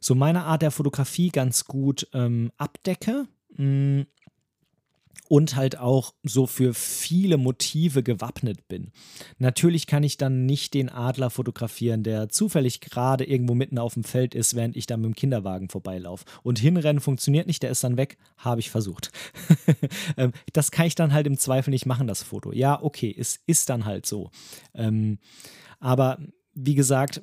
so meine Art der Fotografie ganz gut ähm, abdecke. Mh, und halt auch so für viele Motive gewappnet bin. Natürlich kann ich dann nicht den Adler fotografieren, der zufällig gerade irgendwo mitten auf dem Feld ist, während ich dann mit dem Kinderwagen vorbeilaufe. Und hinrennen funktioniert nicht, der ist dann weg, habe ich versucht. Ähm, das kann ich dann halt im Zweifel nicht machen, das Foto. Ja, okay, es ist dann halt so. Ähm, aber wie gesagt,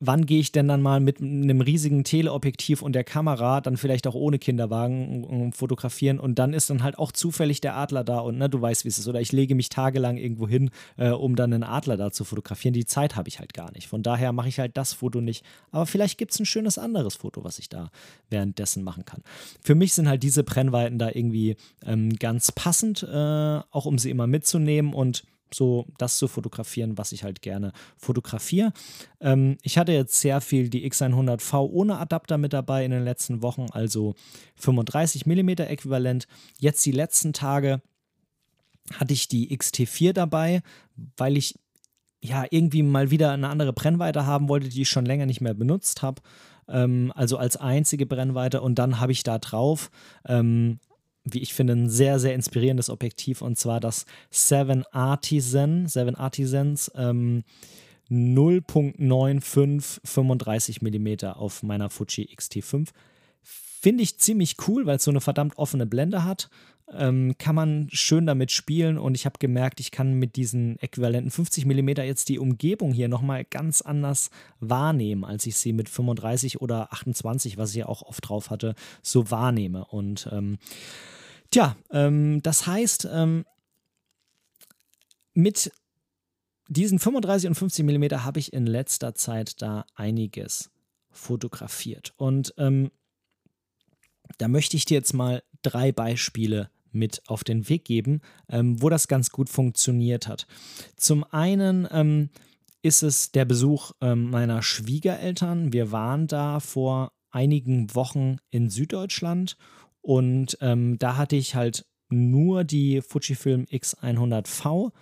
wann gehe ich denn dann mal mit einem riesigen Teleobjektiv und der Kamera, dann vielleicht auch ohne Kinderwagen fotografieren und dann ist dann halt auch zufällig der Adler da und ne, du weißt, wie es ist. Oder ich lege mich tagelang irgendwo hin, äh, um dann einen Adler da zu fotografieren. Die Zeit habe ich halt gar nicht. Von daher mache ich halt das Foto nicht. Aber vielleicht gibt es ein schönes anderes Foto, was ich da währenddessen machen kann. Für mich sind halt diese Brennweiten da irgendwie ähm, ganz passend, äh, auch um sie immer mitzunehmen und so das zu fotografieren, was ich halt gerne fotografiere. Ähm, ich hatte jetzt sehr viel die X100V ohne Adapter mit dabei in den letzten Wochen, also 35 mm äquivalent. Jetzt die letzten Tage hatte ich die XT4 dabei, weil ich ja irgendwie mal wieder eine andere Brennweite haben wollte, die ich schon länger nicht mehr benutzt habe. Ähm, also als einzige Brennweite und dann habe ich da drauf ähm, wie ich finde, ein sehr, sehr inspirierendes Objektiv und zwar das Seven Artisan, Seven Artisans ähm, 0.95 35 mm auf meiner Fuji X-T5. Finde ich ziemlich cool, weil es so eine verdammt offene Blende hat ähm, kann man schön damit spielen und ich habe gemerkt, ich kann mit diesen äquivalenten 50 mm jetzt die Umgebung hier nochmal ganz anders wahrnehmen, als ich sie mit 35 oder 28, was ich ja auch oft drauf hatte, so wahrnehme. Und ähm, tja, ähm, das heißt, ähm, mit diesen 35 und 50 mm habe ich in letzter Zeit da einiges fotografiert. Und ähm, da möchte ich dir jetzt mal drei Beispiele mit auf den Weg geben, ähm, wo das ganz gut funktioniert hat. Zum einen ähm, ist es der Besuch ähm, meiner Schwiegereltern. Wir waren da vor einigen Wochen in Süddeutschland und ähm, da hatte ich halt nur die Fujifilm X100V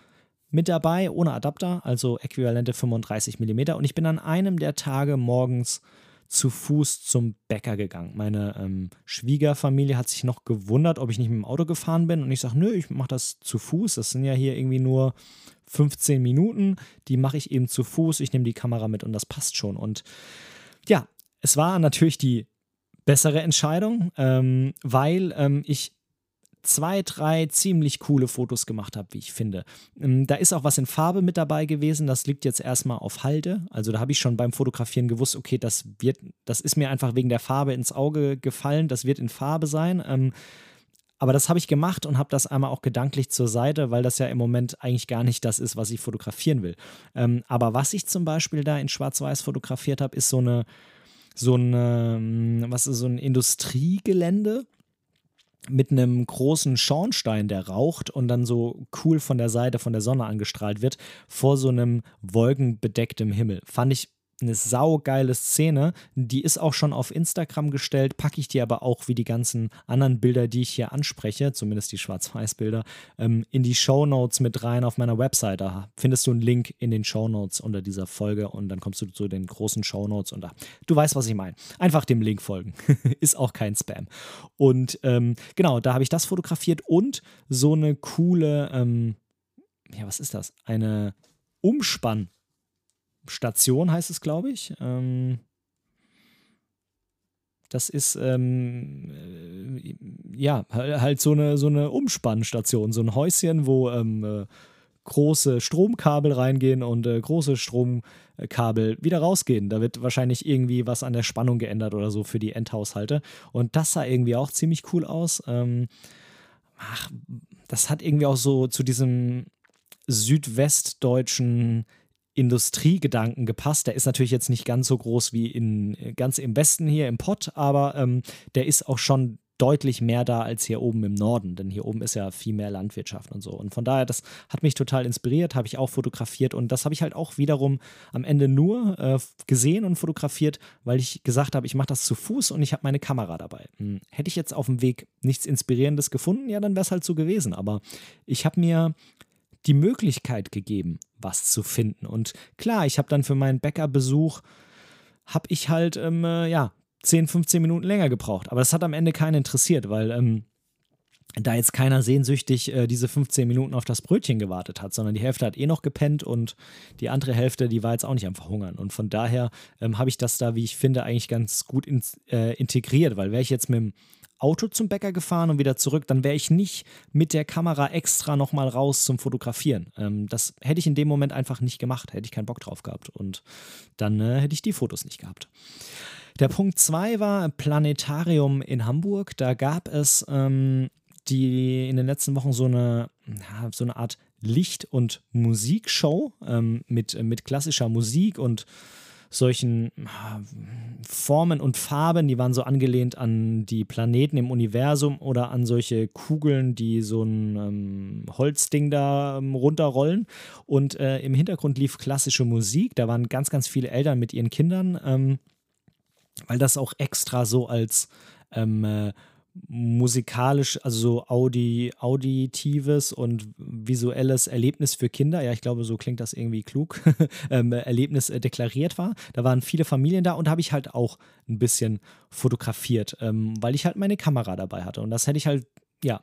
mit dabei, ohne Adapter, also äquivalente 35 mm. Und ich bin an einem der Tage morgens zu Fuß zum Bäcker gegangen. Meine ähm, Schwiegerfamilie hat sich noch gewundert, ob ich nicht mit dem Auto gefahren bin. Und ich sage, nö, ich mache das zu Fuß. Das sind ja hier irgendwie nur 15 Minuten. Die mache ich eben zu Fuß. Ich nehme die Kamera mit und das passt schon. Und ja, es war natürlich die bessere Entscheidung, ähm, weil ähm, ich zwei, drei ziemlich coole Fotos gemacht habe, wie ich finde. Ähm, da ist auch was in Farbe mit dabei gewesen. Das liegt jetzt erstmal auf Halde. Also da habe ich schon beim Fotografieren gewusst, okay, das wird, das ist mir einfach wegen der Farbe ins Auge gefallen. Das wird in Farbe sein. Ähm, aber das habe ich gemacht und habe das einmal auch gedanklich zur Seite, weil das ja im Moment eigentlich gar nicht das ist, was ich fotografieren will. Ähm, aber was ich zum Beispiel da in Schwarz-Weiß fotografiert habe, ist so eine, so eine, hm, was ist so ein Industriegelände mit einem großen Schornstein, der raucht und dann so cool von der Seite von der Sonne angestrahlt wird, vor so einem wolkenbedecktem Himmel. Fand ich eine saugeile Szene. Die ist auch schon auf Instagram gestellt, packe ich dir aber auch wie die ganzen anderen Bilder, die ich hier anspreche, zumindest die Schwarz-Weiß-Bilder, ähm, in die Show Notes mit rein auf meiner Website. Da findest du einen Link in den Show Notes unter dieser Folge und dann kommst du zu den großen Show Notes und da, du weißt, was ich meine. Einfach dem Link folgen. ist auch kein Spam. Und ähm, genau, da habe ich das fotografiert und so eine coole, ähm, ja, was ist das? Eine Umspann- Station heißt es, glaube ich. Ähm, das ist ähm, äh, ja halt so eine, so eine Umspannstation, so ein Häuschen, wo ähm, äh, große Stromkabel reingehen und äh, große Stromkabel wieder rausgehen. Da wird wahrscheinlich irgendwie was an der Spannung geändert oder so für die Endhaushalte. Und das sah irgendwie auch ziemlich cool aus. Ähm, ach, das hat irgendwie auch so zu diesem südwestdeutschen Industriegedanken gepasst. Der ist natürlich jetzt nicht ganz so groß wie in ganz im Westen hier im Pott, aber ähm, der ist auch schon deutlich mehr da als hier oben im Norden, denn hier oben ist ja viel mehr Landwirtschaft und so. Und von daher, das hat mich total inspiriert, habe ich auch fotografiert und das habe ich halt auch wiederum am Ende nur äh, gesehen und fotografiert, weil ich gesagt habe, ich mache das zu Fuß und ich habe meine Kamera dabei. Hm. Hätte ich jetzt auf dem Weg nichts Inspirierendes gefunden, ja, dann wäre es halt so gewesen. Aber ich habe mir die Möglichkeit gegeben, was zu finden. Und klar, ich habe dann für meinen Bäckerbesuch, habe ich halt, ähm, äh, ja, 10, 15 Minuten länger gebraucht. Aber das hat am Ende keinen interessiert, weil ähm, da jetzt keiner sehnsüchtig äh, diese 15 Minuten auf das Brötchen gewartet hat, sondern die Hälfte hat eh noch gepennt und die andere Hälfte, die war jetzt auch nicht am Verhungern. Und von daher ähm, habe ich das da, wie ich finde, eigentlich ganz gut in, äh, integriert, weil wäre ich jetzt mit dem Auto zum Bäcker gefahren und wieder zurück, dann wäre ich nicht mit der Kamera extra nochmal raus zum Fotografieren. Ähm, das hätte ich in dem Moment einfach nicht gemacht, hätte ich keinen Bock drauf gehabt und dann äh, hätte ich die Fotos nicht gehabt. Der Punkt 2 war Planetarium in Hamburg. Da gab es ähm, die in den letzten Wochen so eine, so eine Art Licht- und Musikshow ähm, mit, mit klassischer Musik und solchen Formen und Farben, die waren so angelehnt an die Planeten im Universum oder an solche Kugeln, die so ein ähm, Holzding da ähm, runterrollen. Und äh, im Hintergrund lief klassische Musik. Da waren ganz, ganz viele Eltern mit ihren Kindern, ähm, weil das auch extra so als ähm, äh, musikalisch, also so Audi, auditives und visuelles Erlebnis für Kinder, ja, ich glaube, so klingt das irgendwie klug, ähm, Erlebnis äh, deklariert war. Da waren viele Familien da und habe ich halt auch ein bisschen fotografiert, ähm, weil ich halt meine Kamera dabei hatte. Und das hätte ich halt, ja,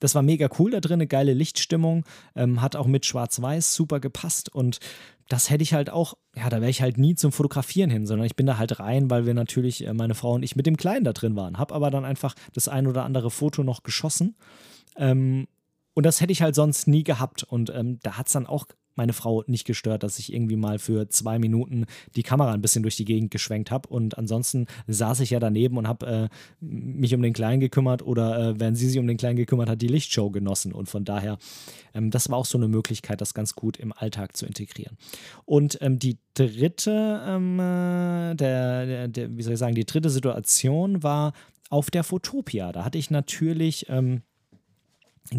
das war mega cool da drin, eine geile Lichtstimmung, ähm, hat auch mit Schwarz-Weiß super gepasst und das hätte ich halt auch, ja, da wäre ich halt nie zum Fotografieren hin, sondern ich bin da halt rein, weil wir natürlich, äh, meine Frau und ich mit dem Kleinen da drin waren. Hab aber dann einfach das ein oder andere Foto noch geschossen. Ähm, und das hätte ich halt sonst nie gehabt. Und ähm, da hat es dann auch meine Frau nicht gestört, dass ich irgendwie mal für zwei Minuten die Kamera ein bisschen durch die Gegend geschwenkt habe. Und ansonsten saß ich ja daneben und habe äh, mich um den Kleinen gekümmert oder äh, während sie sich um den Kleinen gekümmert hat, die Lichtshow genossen. Und von daher, ähm, das war auch so eine Möglichkeit, das ganz gut im Alltag zu integrieren. Und ähm, die dritte, ähm, äh, der, der, der, wie soll ich sagen, die dritte Situation war auf der Fotopia. Da hatte ich natürlich ähm,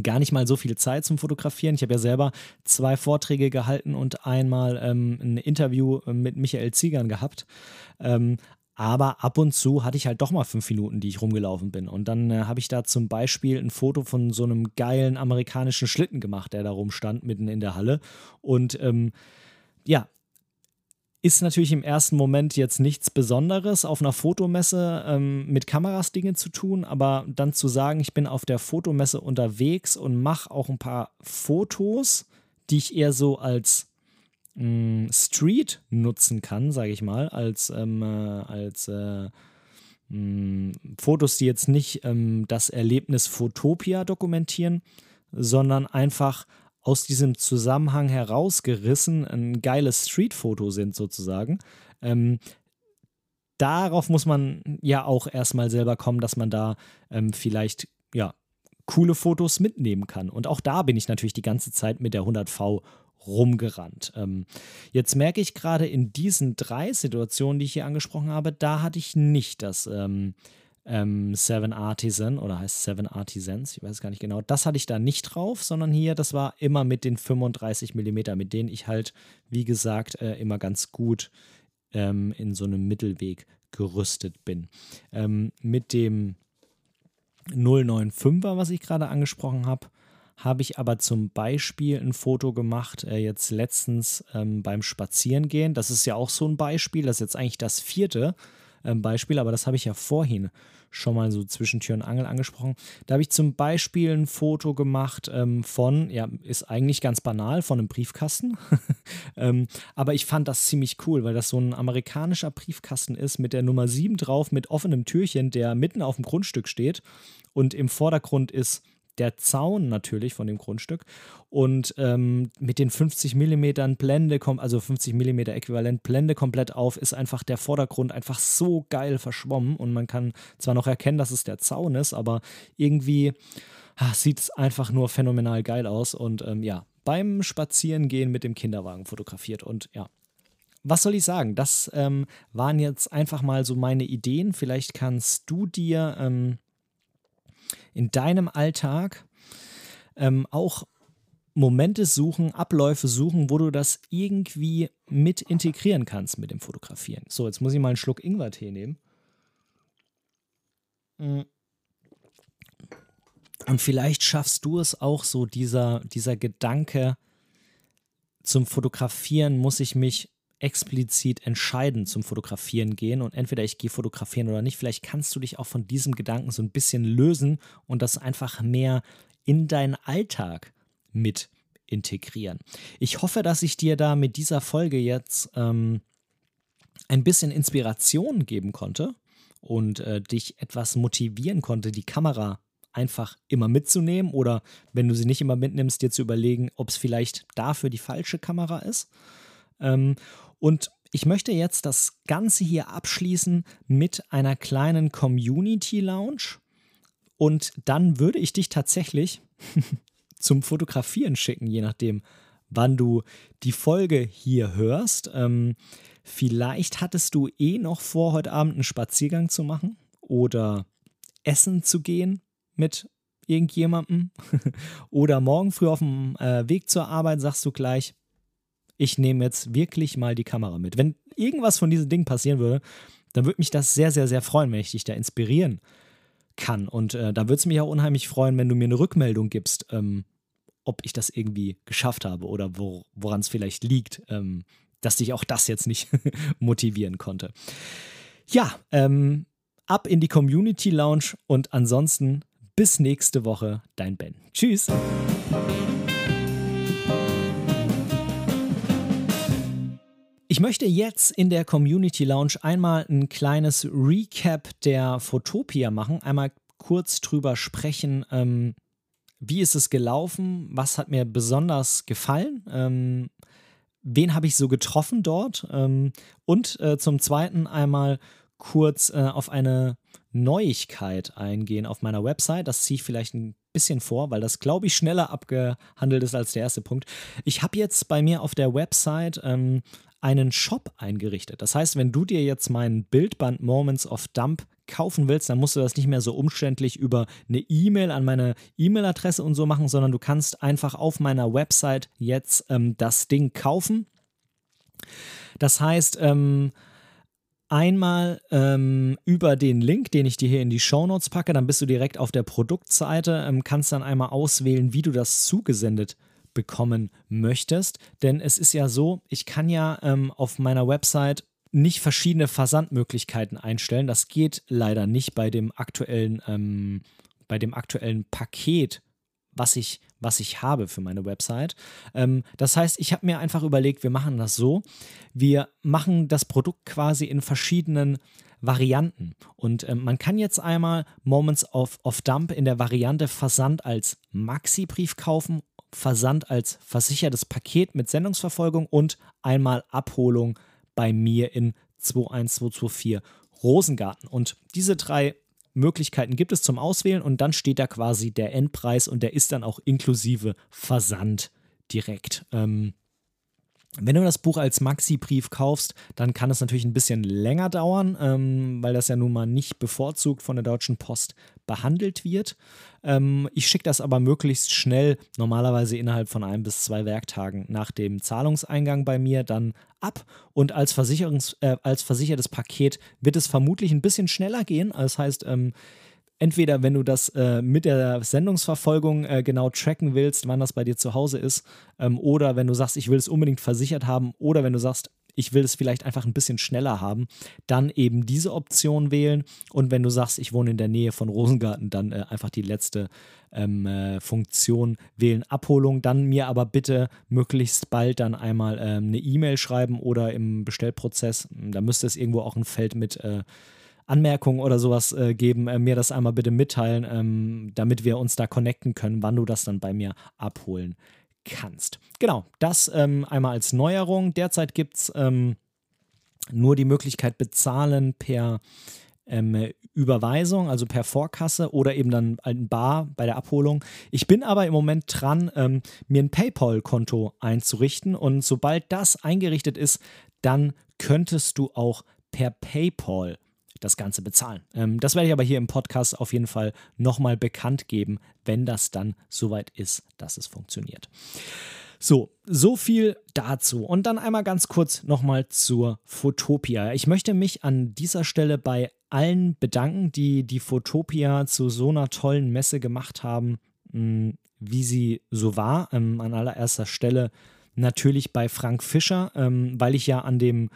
gar nicht mal so viel Zeit zum Fotografieren. Ich habe ja selber zwei Vorträge gehalten und einmal ähm, ein Interview äh, mit Michael Ziegern gehabt. Ähm, aber ab und zu hatte ich halt doch mal fünf Minuten, die ich rumgelaufen bin. Und dann äh, habe ich da zum Beispiel ein Foto von so einem geilen amerikanischen Schlitten gemacht, der da rumstand, mitten in der Halle. Und ähm, ja, ist natürlich im ersten Moment jetzt nichts Besonderes, auf einer Fotomesse ähm, mit Kameras Dinge zu tun, aber dann zu sagen, ich bin auf der Fotomesse unterwegs und mache auch ein paar Fotos, die ich eher so als mh, mm, Street nutzen kann, sage ich mal, als, ähm, äh, als äh, mh, mm, Fotos, die jetzt nicht ähm, das Erlebnis Fotopia dokumentieren, sondern einfach aus diesem Zusammenhang herausgerissen ein geiles Streetfoto sind, sozusagen. Ähm, darauf muss man ja auch erstmal selber kommen, dass man da ähm, vielleicht, ja, coole Fotos mitnehmen kann. Und auch da bin ich natürlich die ganze Zeit mit der 100V rumgerannt. Ähm, jetzt merke ich gerade in diesen drei Situationen, die ich hier angesprochen habe, da hatte ich nicht das ähm, ähm, Seven Artisan oder heißt Seven Artisans, ich weiß es gar nicht genau. Das hatte ich da nicht drauf, sondern hier, das war immer mit den 35 mm, mit denen ich halt, wie gesagt, äh, immer ganz gut ähm, in so einem Mittelweg gerüstet bin. Ähm, mit dem 095er, was ich gerade angesprochen habe, habe ich aber zum Beispiel ein Foto gemacht, äh, jetzt letztens ähm, beim Spazierengehen. Das ist ja auch so ein Beispiel, das ist jetzt eigentlich das vierte ähm, Beispiel, aber das habe ich ja vorhin schon mal so zwischen Tür und Angel angesprochen. Da habe ich zum Beispiel ein Foto gemacht ähm, von, ja, ist eigentlich ganz banal, von einem Briefkasten. ähm, aber ich fand das ziemlich cool, weil das so ein amerikanischer Briefkasten ist mit der Nummer 7 drauf, mit offenem Türchen, der mitten auf dem Grundstück steht. Und im Vordergrund ist der Zaun natürlich von dem Grundstück und ähm, mit den 50 mm Blende, also 50 mm Äquivalent Blende komplett auf, ist einfach der Vordergrund einfach so geil verschwommen und man kann zwar noch erkennen, dass es der Zaun ist, aber irgendwie ah, sieht es einfach nur phänomenal geil aus und ähm, ja, beim Spazierengehen mit dem Kinderwagen fotografiert und ja, was soll ich sagen? Das ähm, waren jetzt einfach mal so meine Ideen. Vielleicht kannst du dir ähm, in deinem Alltag ähm, auch Momente suchen, Abläufe suchen, wo du das irgendwie mit integrieren kannst mit dem Fotografieren. So, jetzt muss ich mal einen Schluck Ingwertee nehmen. Mm. Und vielleicht schaffst du es auch so, dieser, dieser Gedanke zum Fotografieren muss ich mich explizit entscheiden zum Fotografieren gehen und entweder ich gehe fotografieren oder nicht. Vielleicht kannst du dich auch von diesem Gedanken so ein bisschen lösen und das einfach mehr in deinen Alltag mit integrieren. Ich hoffe, dass ich dir da mit dieser Folge jetzt ähm, ein bisschen Inspiration geben konnte und äh, dich etwas motivieren konnte, die Kamera einfach immer mitzunehmen oder wenn du sie nicht immer mitnimmst, dir zu überlegen, ob es vielleicht dafür die falsche Kamera ist. Ähm, und ich möchte jetzt das Ganze hier abschließen mit einer kleinen Community Lounge. Und dann würde ich dich tatsächlich zum Fotografieren schicken, je nachdem, wann du die Folge hier hörst. Ähm, vielleicht hattest du eh noch vor, heute Abend einen Spaziergang zu machen oder essen zu gehen mit irgendjemandem. oder morgen früh auf dem äh, Weg zur Arbeit sagst du gleich, ich nehme jetzt wirklich mal die Kamera mit. Wenn irgendwas von diesen Dingen passieren würde, dann würde mich das sehr, sehr, sehr freuen, wenn ich dich da inspirieren kann. Und äh, da würde es mich auch unheimlich freuen, wenn du mir eine Rückmeldung gibst, ähm, ob ich das irgendwie geschafft habe oder wo, woran es vielleicht liegt, ähm, dass dich auch das jetzt nicht motivieren konnte. Ja, ähm, ab in die Community Lounge und ansonsten bis nächste Woche, dein Ben. Tschüss. Ich möchte jetzt in der Community Lounge einmal ein kleines Recap der Fotopia machen, einmal kurz drüber sprechen, ähm, wie ist es gelaufen, was hat mir besonders gefallen, ähm, wen habe ich so getroffen dort? Ähm, und äh, zum Zweiten einmal kurz äh, auf eine Neuigkeit eingehen auf meiner Website. Das ziehe ich vielleicht ein bisschen vor, weil das, glaube ich, schneller abgehandelt ist als der erste Punkt. Ich habe jetzt bei mir auf der Website ähm, einen Shop eingerichtet. Das heißt, wenn du dir jetzt meinen Bildband Moments of Dump kaufen willst, dann musst du das nicht mehr so umständlich über eine E-Mail an meine E-Mail-Adresse und so machen, sondern du kannst einfach auf meiner Website jetzt ähm, das Ding kaufen. Das heißt, ähm, einmal ähm, über den Link, den ich dir hier in die Show Notes packe, dann bist du direkt auf der Produktseite, ähm, kannst dann einmal auswählen, wie du das zugesendet bekommen möchtest. Denn es ist ja so, ich kann ja ähm, auf meiner Website nicht verschiedene Versandmöglichkeiten einstellen. Das geht leider nicht bei dem aktuellen, ähm, bei dem aktuellen Paket, was ich, was ich habe für meine Website. Ähm, das heißt, ich habe mir einfach überlegt, wir machen das so. Wir machen das Produkt quasi in verschiedenen Varianten. Und ähm, man kann jetzt einmal Moments of, of Dump in der Variante Versand als Maxi-Brief kaufen Versand als versichertes Paket mit Sendungsverfolgung und einmal Abholung bei mir in 21224 Rosengarten. Und diese drei Möglichkeiten gibt es zum Auswählen und dann steht da quasi der Endpreis und der ist dann auch inklusive Versand direkt. Ähm, wenn du das Buch als Maxi-Brief kaufst, dann kann es natürlich ein bisschen länger dauern, ähm, weil das ja nun mal nicht bevorzugt von der Deutschen Post behandelt wird. Ähm, ich schicke das aber möglichst schnell, normalerweise innerhalb von ein bis zwei Werktagen nach dem Zahlungseingang bei mir, dann ab. Und als, Versicherungs-, äh, als versichertes Paket wird es vermutlich ein bisschen schneller gehen. Das heißt, ähm, entweder wenn du das äh, mit der Sendungsverfolgung äh, genau tracken willst, wann das bei dir zu Hause ist, ähm, oder wenn du sagst, ich will es unbedingt versichert haben, oder wenn du sagst, ich will es vielleicht einfach ein bisschen schneller haben, dann eben diese Option wählen. Und wenn du sagst, ich wohne in der Nähe von Rosengarten, dann äh, einfach die letzte ähm, äh, Funktion wählen, Abholung. Dann mir aber bitte möglichst bald dann einmal ähm, eine E-Mail schreiben oder im Bestellprozess. Da müsste es irgendwo auch ein Feld mit äh, Anmerkungen oder sowas äh, geben, äh, mir das einmal bitte mitteilen, ähm, damit wir uns da connecten können, wann du das dann bei mir abholen kannst. Genau, das ähm, einmal als Neuerung. Derzeit gibt es ähm, nur die Möglichkeit bezahlen per ähm, Überweisung, also per Vorkasse oder eben dann ein Bar bei der Abholung. Ich bin aber im Moment dran, ähm, mir ein PayPal-Konto einzurichten und sobald das eingerichtet ist, dann könntest du auch per PayPal das Ganze bezahlen. Ähm, das werde ich aber hier im Podcast auf jeden Fall nochmal bekannt geben, wenn das dann soweit ist, dass es funktioniert. So, so viel dazu. Und dann einmal ganz kurz nochmal zur Fotopia. Ich möchte mich an dieser Stelle bei allen bedanken, die die Fotopia zu so einer tollen Messe gemacht haben, hm, wie sie so war. Ähm, an allererster Stelle natürlich bei Frank Fischer, ähm, weil ich ja an dem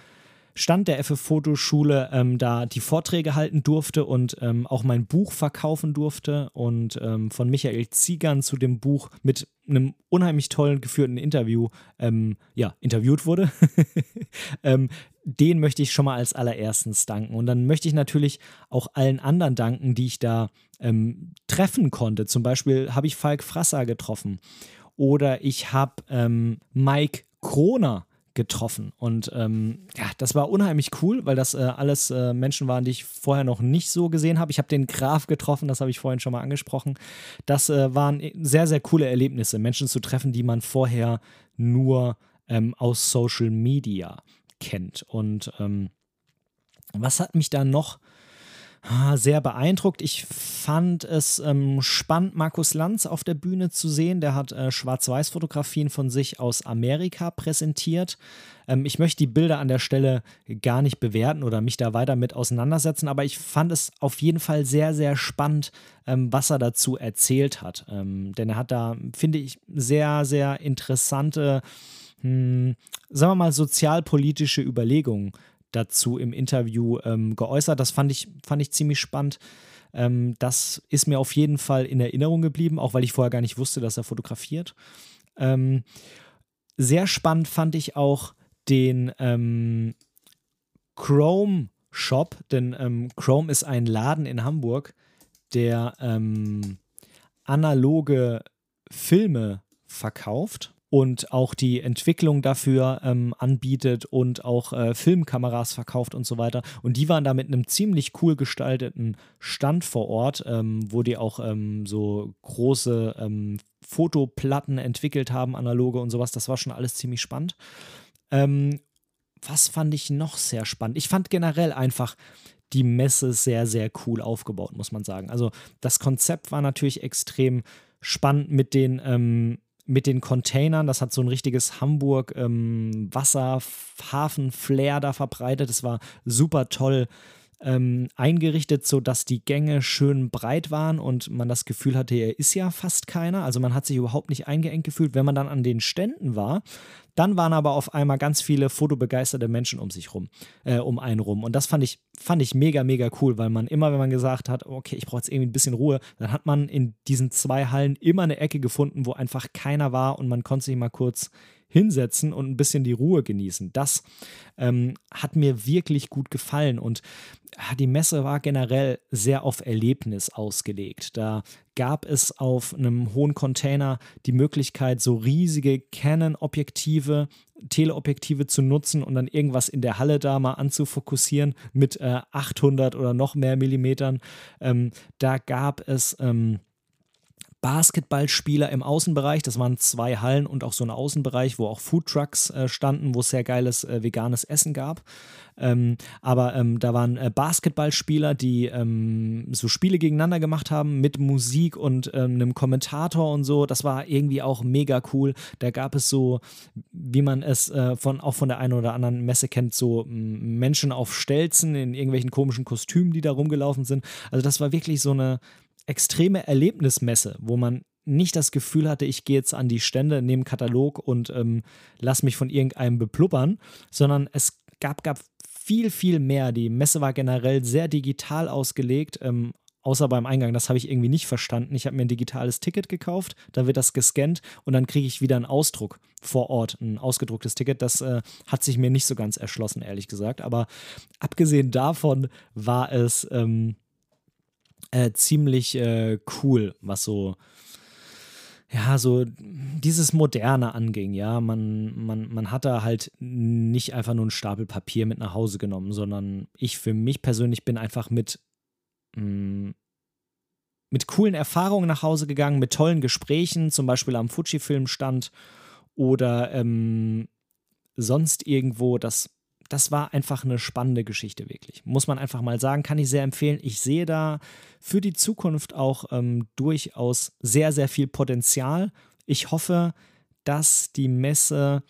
Stand der FF Fotoschule ähm, da die Vorträge halten durfte und ähm, auch mein Buch verkaufen durfte und ähm, von Michael Ziegern zu dem Buch mit einem unheimlich tollen geführten Interview ähm, ja, interviewt wurde. Ähm, den möchte ich schon mal als allererstens danken. Und dann möchte ich natürlich auch allen anderen danken, die ich da ähm, treffen konnte. Zum Beispiel habe ich Falk Frasser getroffen oder ich habe Mike Kroner getroffen. Und ähm, ja, das war unheimlich cool, weil das äh, alles äh, Menschen waren, die ich vorher noch nicht so gesehen habe. Ich habe den Graf getroffen, das habe ich vorhin schon mal angesprochen. Das äh, waren sehr, sehr coole Erlebnisse, Menschen zu treffen, die man vorher nur ähm, aus Social Media kennt. Und ähm, was hat mich da noch sehr beeindruckt. Ich fand es ähm, spannend, Markus Lanz auf der Bühne zu sehen. Der hat äh, Schwarz-Weiß-Fotografien von sich aus Amerika präsentiert. Ähm, ich möchte die Bilder an der Stelle gar nicht bewerten oder mich da weiter mit auseinandersetzen, aber ich fand es auf jeden Fall sehr, sehr spannend, ähm, was er dazu erzählt hat. Ähm, denn er hat da, finde ich, sehr, sehr interessante, hm, sagen wir mal, sozialpolitische Überlegungen dazu im Interview ähm, geäußert. Das fand ich, fand ich ziemlich spannend. Ähm, das ist mir auf jeden Fall in Erinnerung geblieben, auch weil ich vorher gar nicht wusste, dass er fotografiert. Ähm, sehr spannend fand ich auch den ähm, Chrome Shop, denn ähm, Chrome ist ein Laden in Hamburg, der ähm, analoge Filme verkauft und auch die Entwicklung dafür ähm, anbietet und auch äh, Filmkameras verkauft und so weiter. Und die waren da mit einem ziemlich cool gestalteten Stand vor Ort, ähm, wo die auch ähm, so große ähm, Fotoplatten entwickelt haben, analoge und sowas. Das war schon alles ziemlich spannend. Ähm, was fand ich noch sehr spannend? Ich fand generell einfach die Messe sehr, sehr cool aufgebaut, muss man sagen. Also das Konzept war natürlich extrem spannend mit den ähm, mit den Containern. Das hat so ein richtiges Hamburg ähm, da verbreitet. Das war super toll ähm, eingerichtet, sodass die Gänge schön breit waren und man das Gefühl hatte, er ist ja fast keiner. Also man hat sich überhaupt nicht eingeengt gefühlt. Wenn man dann an den Ständen war, dann waren aber auf einmal ganz viele fotobegeisterte Menschen um sich rum, äh, um einen rum. Und das fand ich, fand ich mega, mega cool, weil man immer, wenn man gesagt hat, okay, ich brauche jetzt irgendwie ein bisschen Ruhe, dann hat man in diesen zwei Hallen immer eine Ecke gefunden, wo einfach keiner war und man konnte sich mal kurz hinsetzen und ein bisschen die Ruhe genießen. Das ähm, hat mir wirklich gut gefallen und ah, die Messe war generell sehr auf Erlebnis ausgelegt. Da gab es auf einem hohen Container die Möglichkeit, so riesige Canon-Objektive, Teleobjektive zu nutzen und dann irgendwas in der Halle da mal anzufokussieren mit äh, 800 oder noch mehr Millimetern. Ähm, da gab es ähm, Basketballspieler im Außenbereich. Das waren zwei Hallen und auch so ein Außenbereich, wo auch Foodtrucks äh, standen, wo es sehr geiles äh, veganes Essen gab. Ähm, aber ähm, da waren äh, Basketballspieler, die ähm, so Spiele gegeneinander gemacht haben mit Musik und ähm, einem Kommentator und so. Das war irgendwie auch mega cool. Da gab es so, wie man es äh, von, auch von der einen oder anderen Messe kennt, so Menschen auf Stelzen in irgendwelchen komischen Kostümen, die da rumgelaufen sind. Also das war wirklich so eine extreme Erlebnismesse, wo man nicht das Gefühl hatte, ich gehe jetzt an die Stände, nehme Katalog und ähm, lass mich von irgendeinem bepluppern, sondern es gab, gab viel, viel mehr. Die Messe war generell sehr digital ausgelegt, ähm, außer beim Eingang. Das habe ich irgendwie nicht verstanden. Ich habe mir ein digitales Ticket gekauft, da wird das gescannt und dann kriege ich wieder einen Ausdruck vor Ort, ein ausgedrucktes Ticket. Das äh, hat sich mir nicht so ganz erschlossen, ehrlich gesagt. Aber abgesehen davon war es. Ähm, äh, ziemlich äh, cool, was so, ja, so dieses Moderne anging, ja. Man, man, man hat da halt nicht einfach nur einen Stapel Papier mit nach Hause genommen, sondern ich für mich persönlich bin einfach mit, mh, mm, mit coolen Erfahrungen nach Hause gegangen, mit tollen Gesprächen, zum Beispiel am Fujifilm-Stand oder ähm, sonst irgendwo. Das das war einfach eine spannende Geschichte, wirklich. Muss man einfach mal sagen, kann ich sehr empfehlen. Ich sehe da für die Zukunft auch ähm, durchaus sehr, sehr viel Potenzial. Ich hoffe, dass die Messe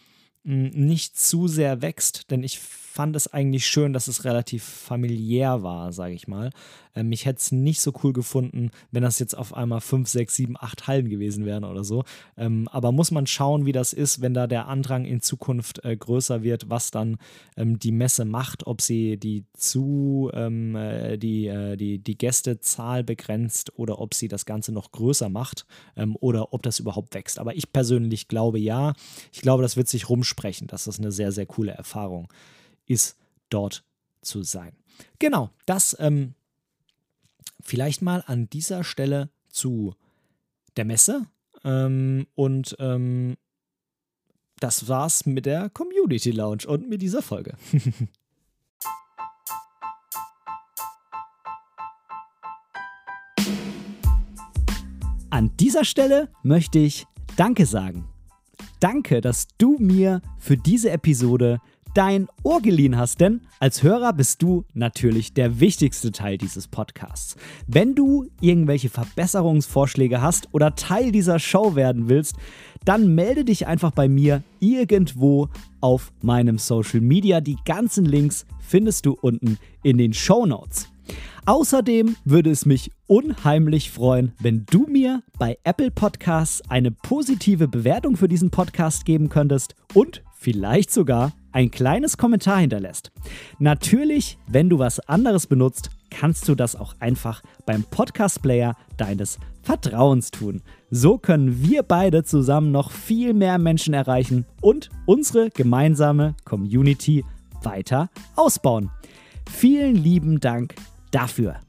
nicht zu sehr wächst, denn ich fand es eigentlich schön, dass es relativ familiär war, sage ich mal. Ähm, ich hätte es nicht so cool gefunden, wenn das jetzt auf einmal 5, 6, 7, 8 Hallen gewesen wären oder so. Ähm, aber muss man schauen, wie das ist, wenn da der Andrang in Zukunft äh, größer wird, was dann ähm, die Messe macht, ob sie die zu ähm, äh, die, äh, die, die Gästezahl begrenzt oder ob sie das Ganze noch größer macht ähm, oder ob das überhaupt wächst. Aber ich persönlich glaube ja. Ich glaube, das wird sich rumsprechen, das eine sehr, sehr coole Erfahrung ist ist, dort zu sein. Genau, das ähm, vielleicht mal an dieser Stelle zu der Messe. Ähm, und ähm, das war's mit der Community Lounge und mit dieser Folge. An dieser Stelle möchte ich Danke sagen. Danke, dass du mir für diese Episode dein Ohr geliehen hast, denn als Hörer bist du natürlich der wichtigste Teil dieses Podcasts. Wenn du irgendwelche Verbesserungsvorschläge hast oder Teil dieser Show werden willst, dann melde dich einfach bei mir irgendwo auf meinem Social Media. Die ganzen Links findest du unten in den Show Notes. Außerdem würde es mich unheimlich freuen, wenn du mir bei Apple Podcasts eine positive Bewertung für diesen Podcast geben könntest und vielleicht sogar ein kleines Kommentar hinterlässt. Natürlich, wenn du was anderes benutzt, kannst du das auch einfach beim Podcast-Player deines Vertrauens tun. So können wir beide zusammen noch viel mehr Menschen erreichen und unsere gemeinsame Community weiter ausbauen. Vielen lieben Dank dafür.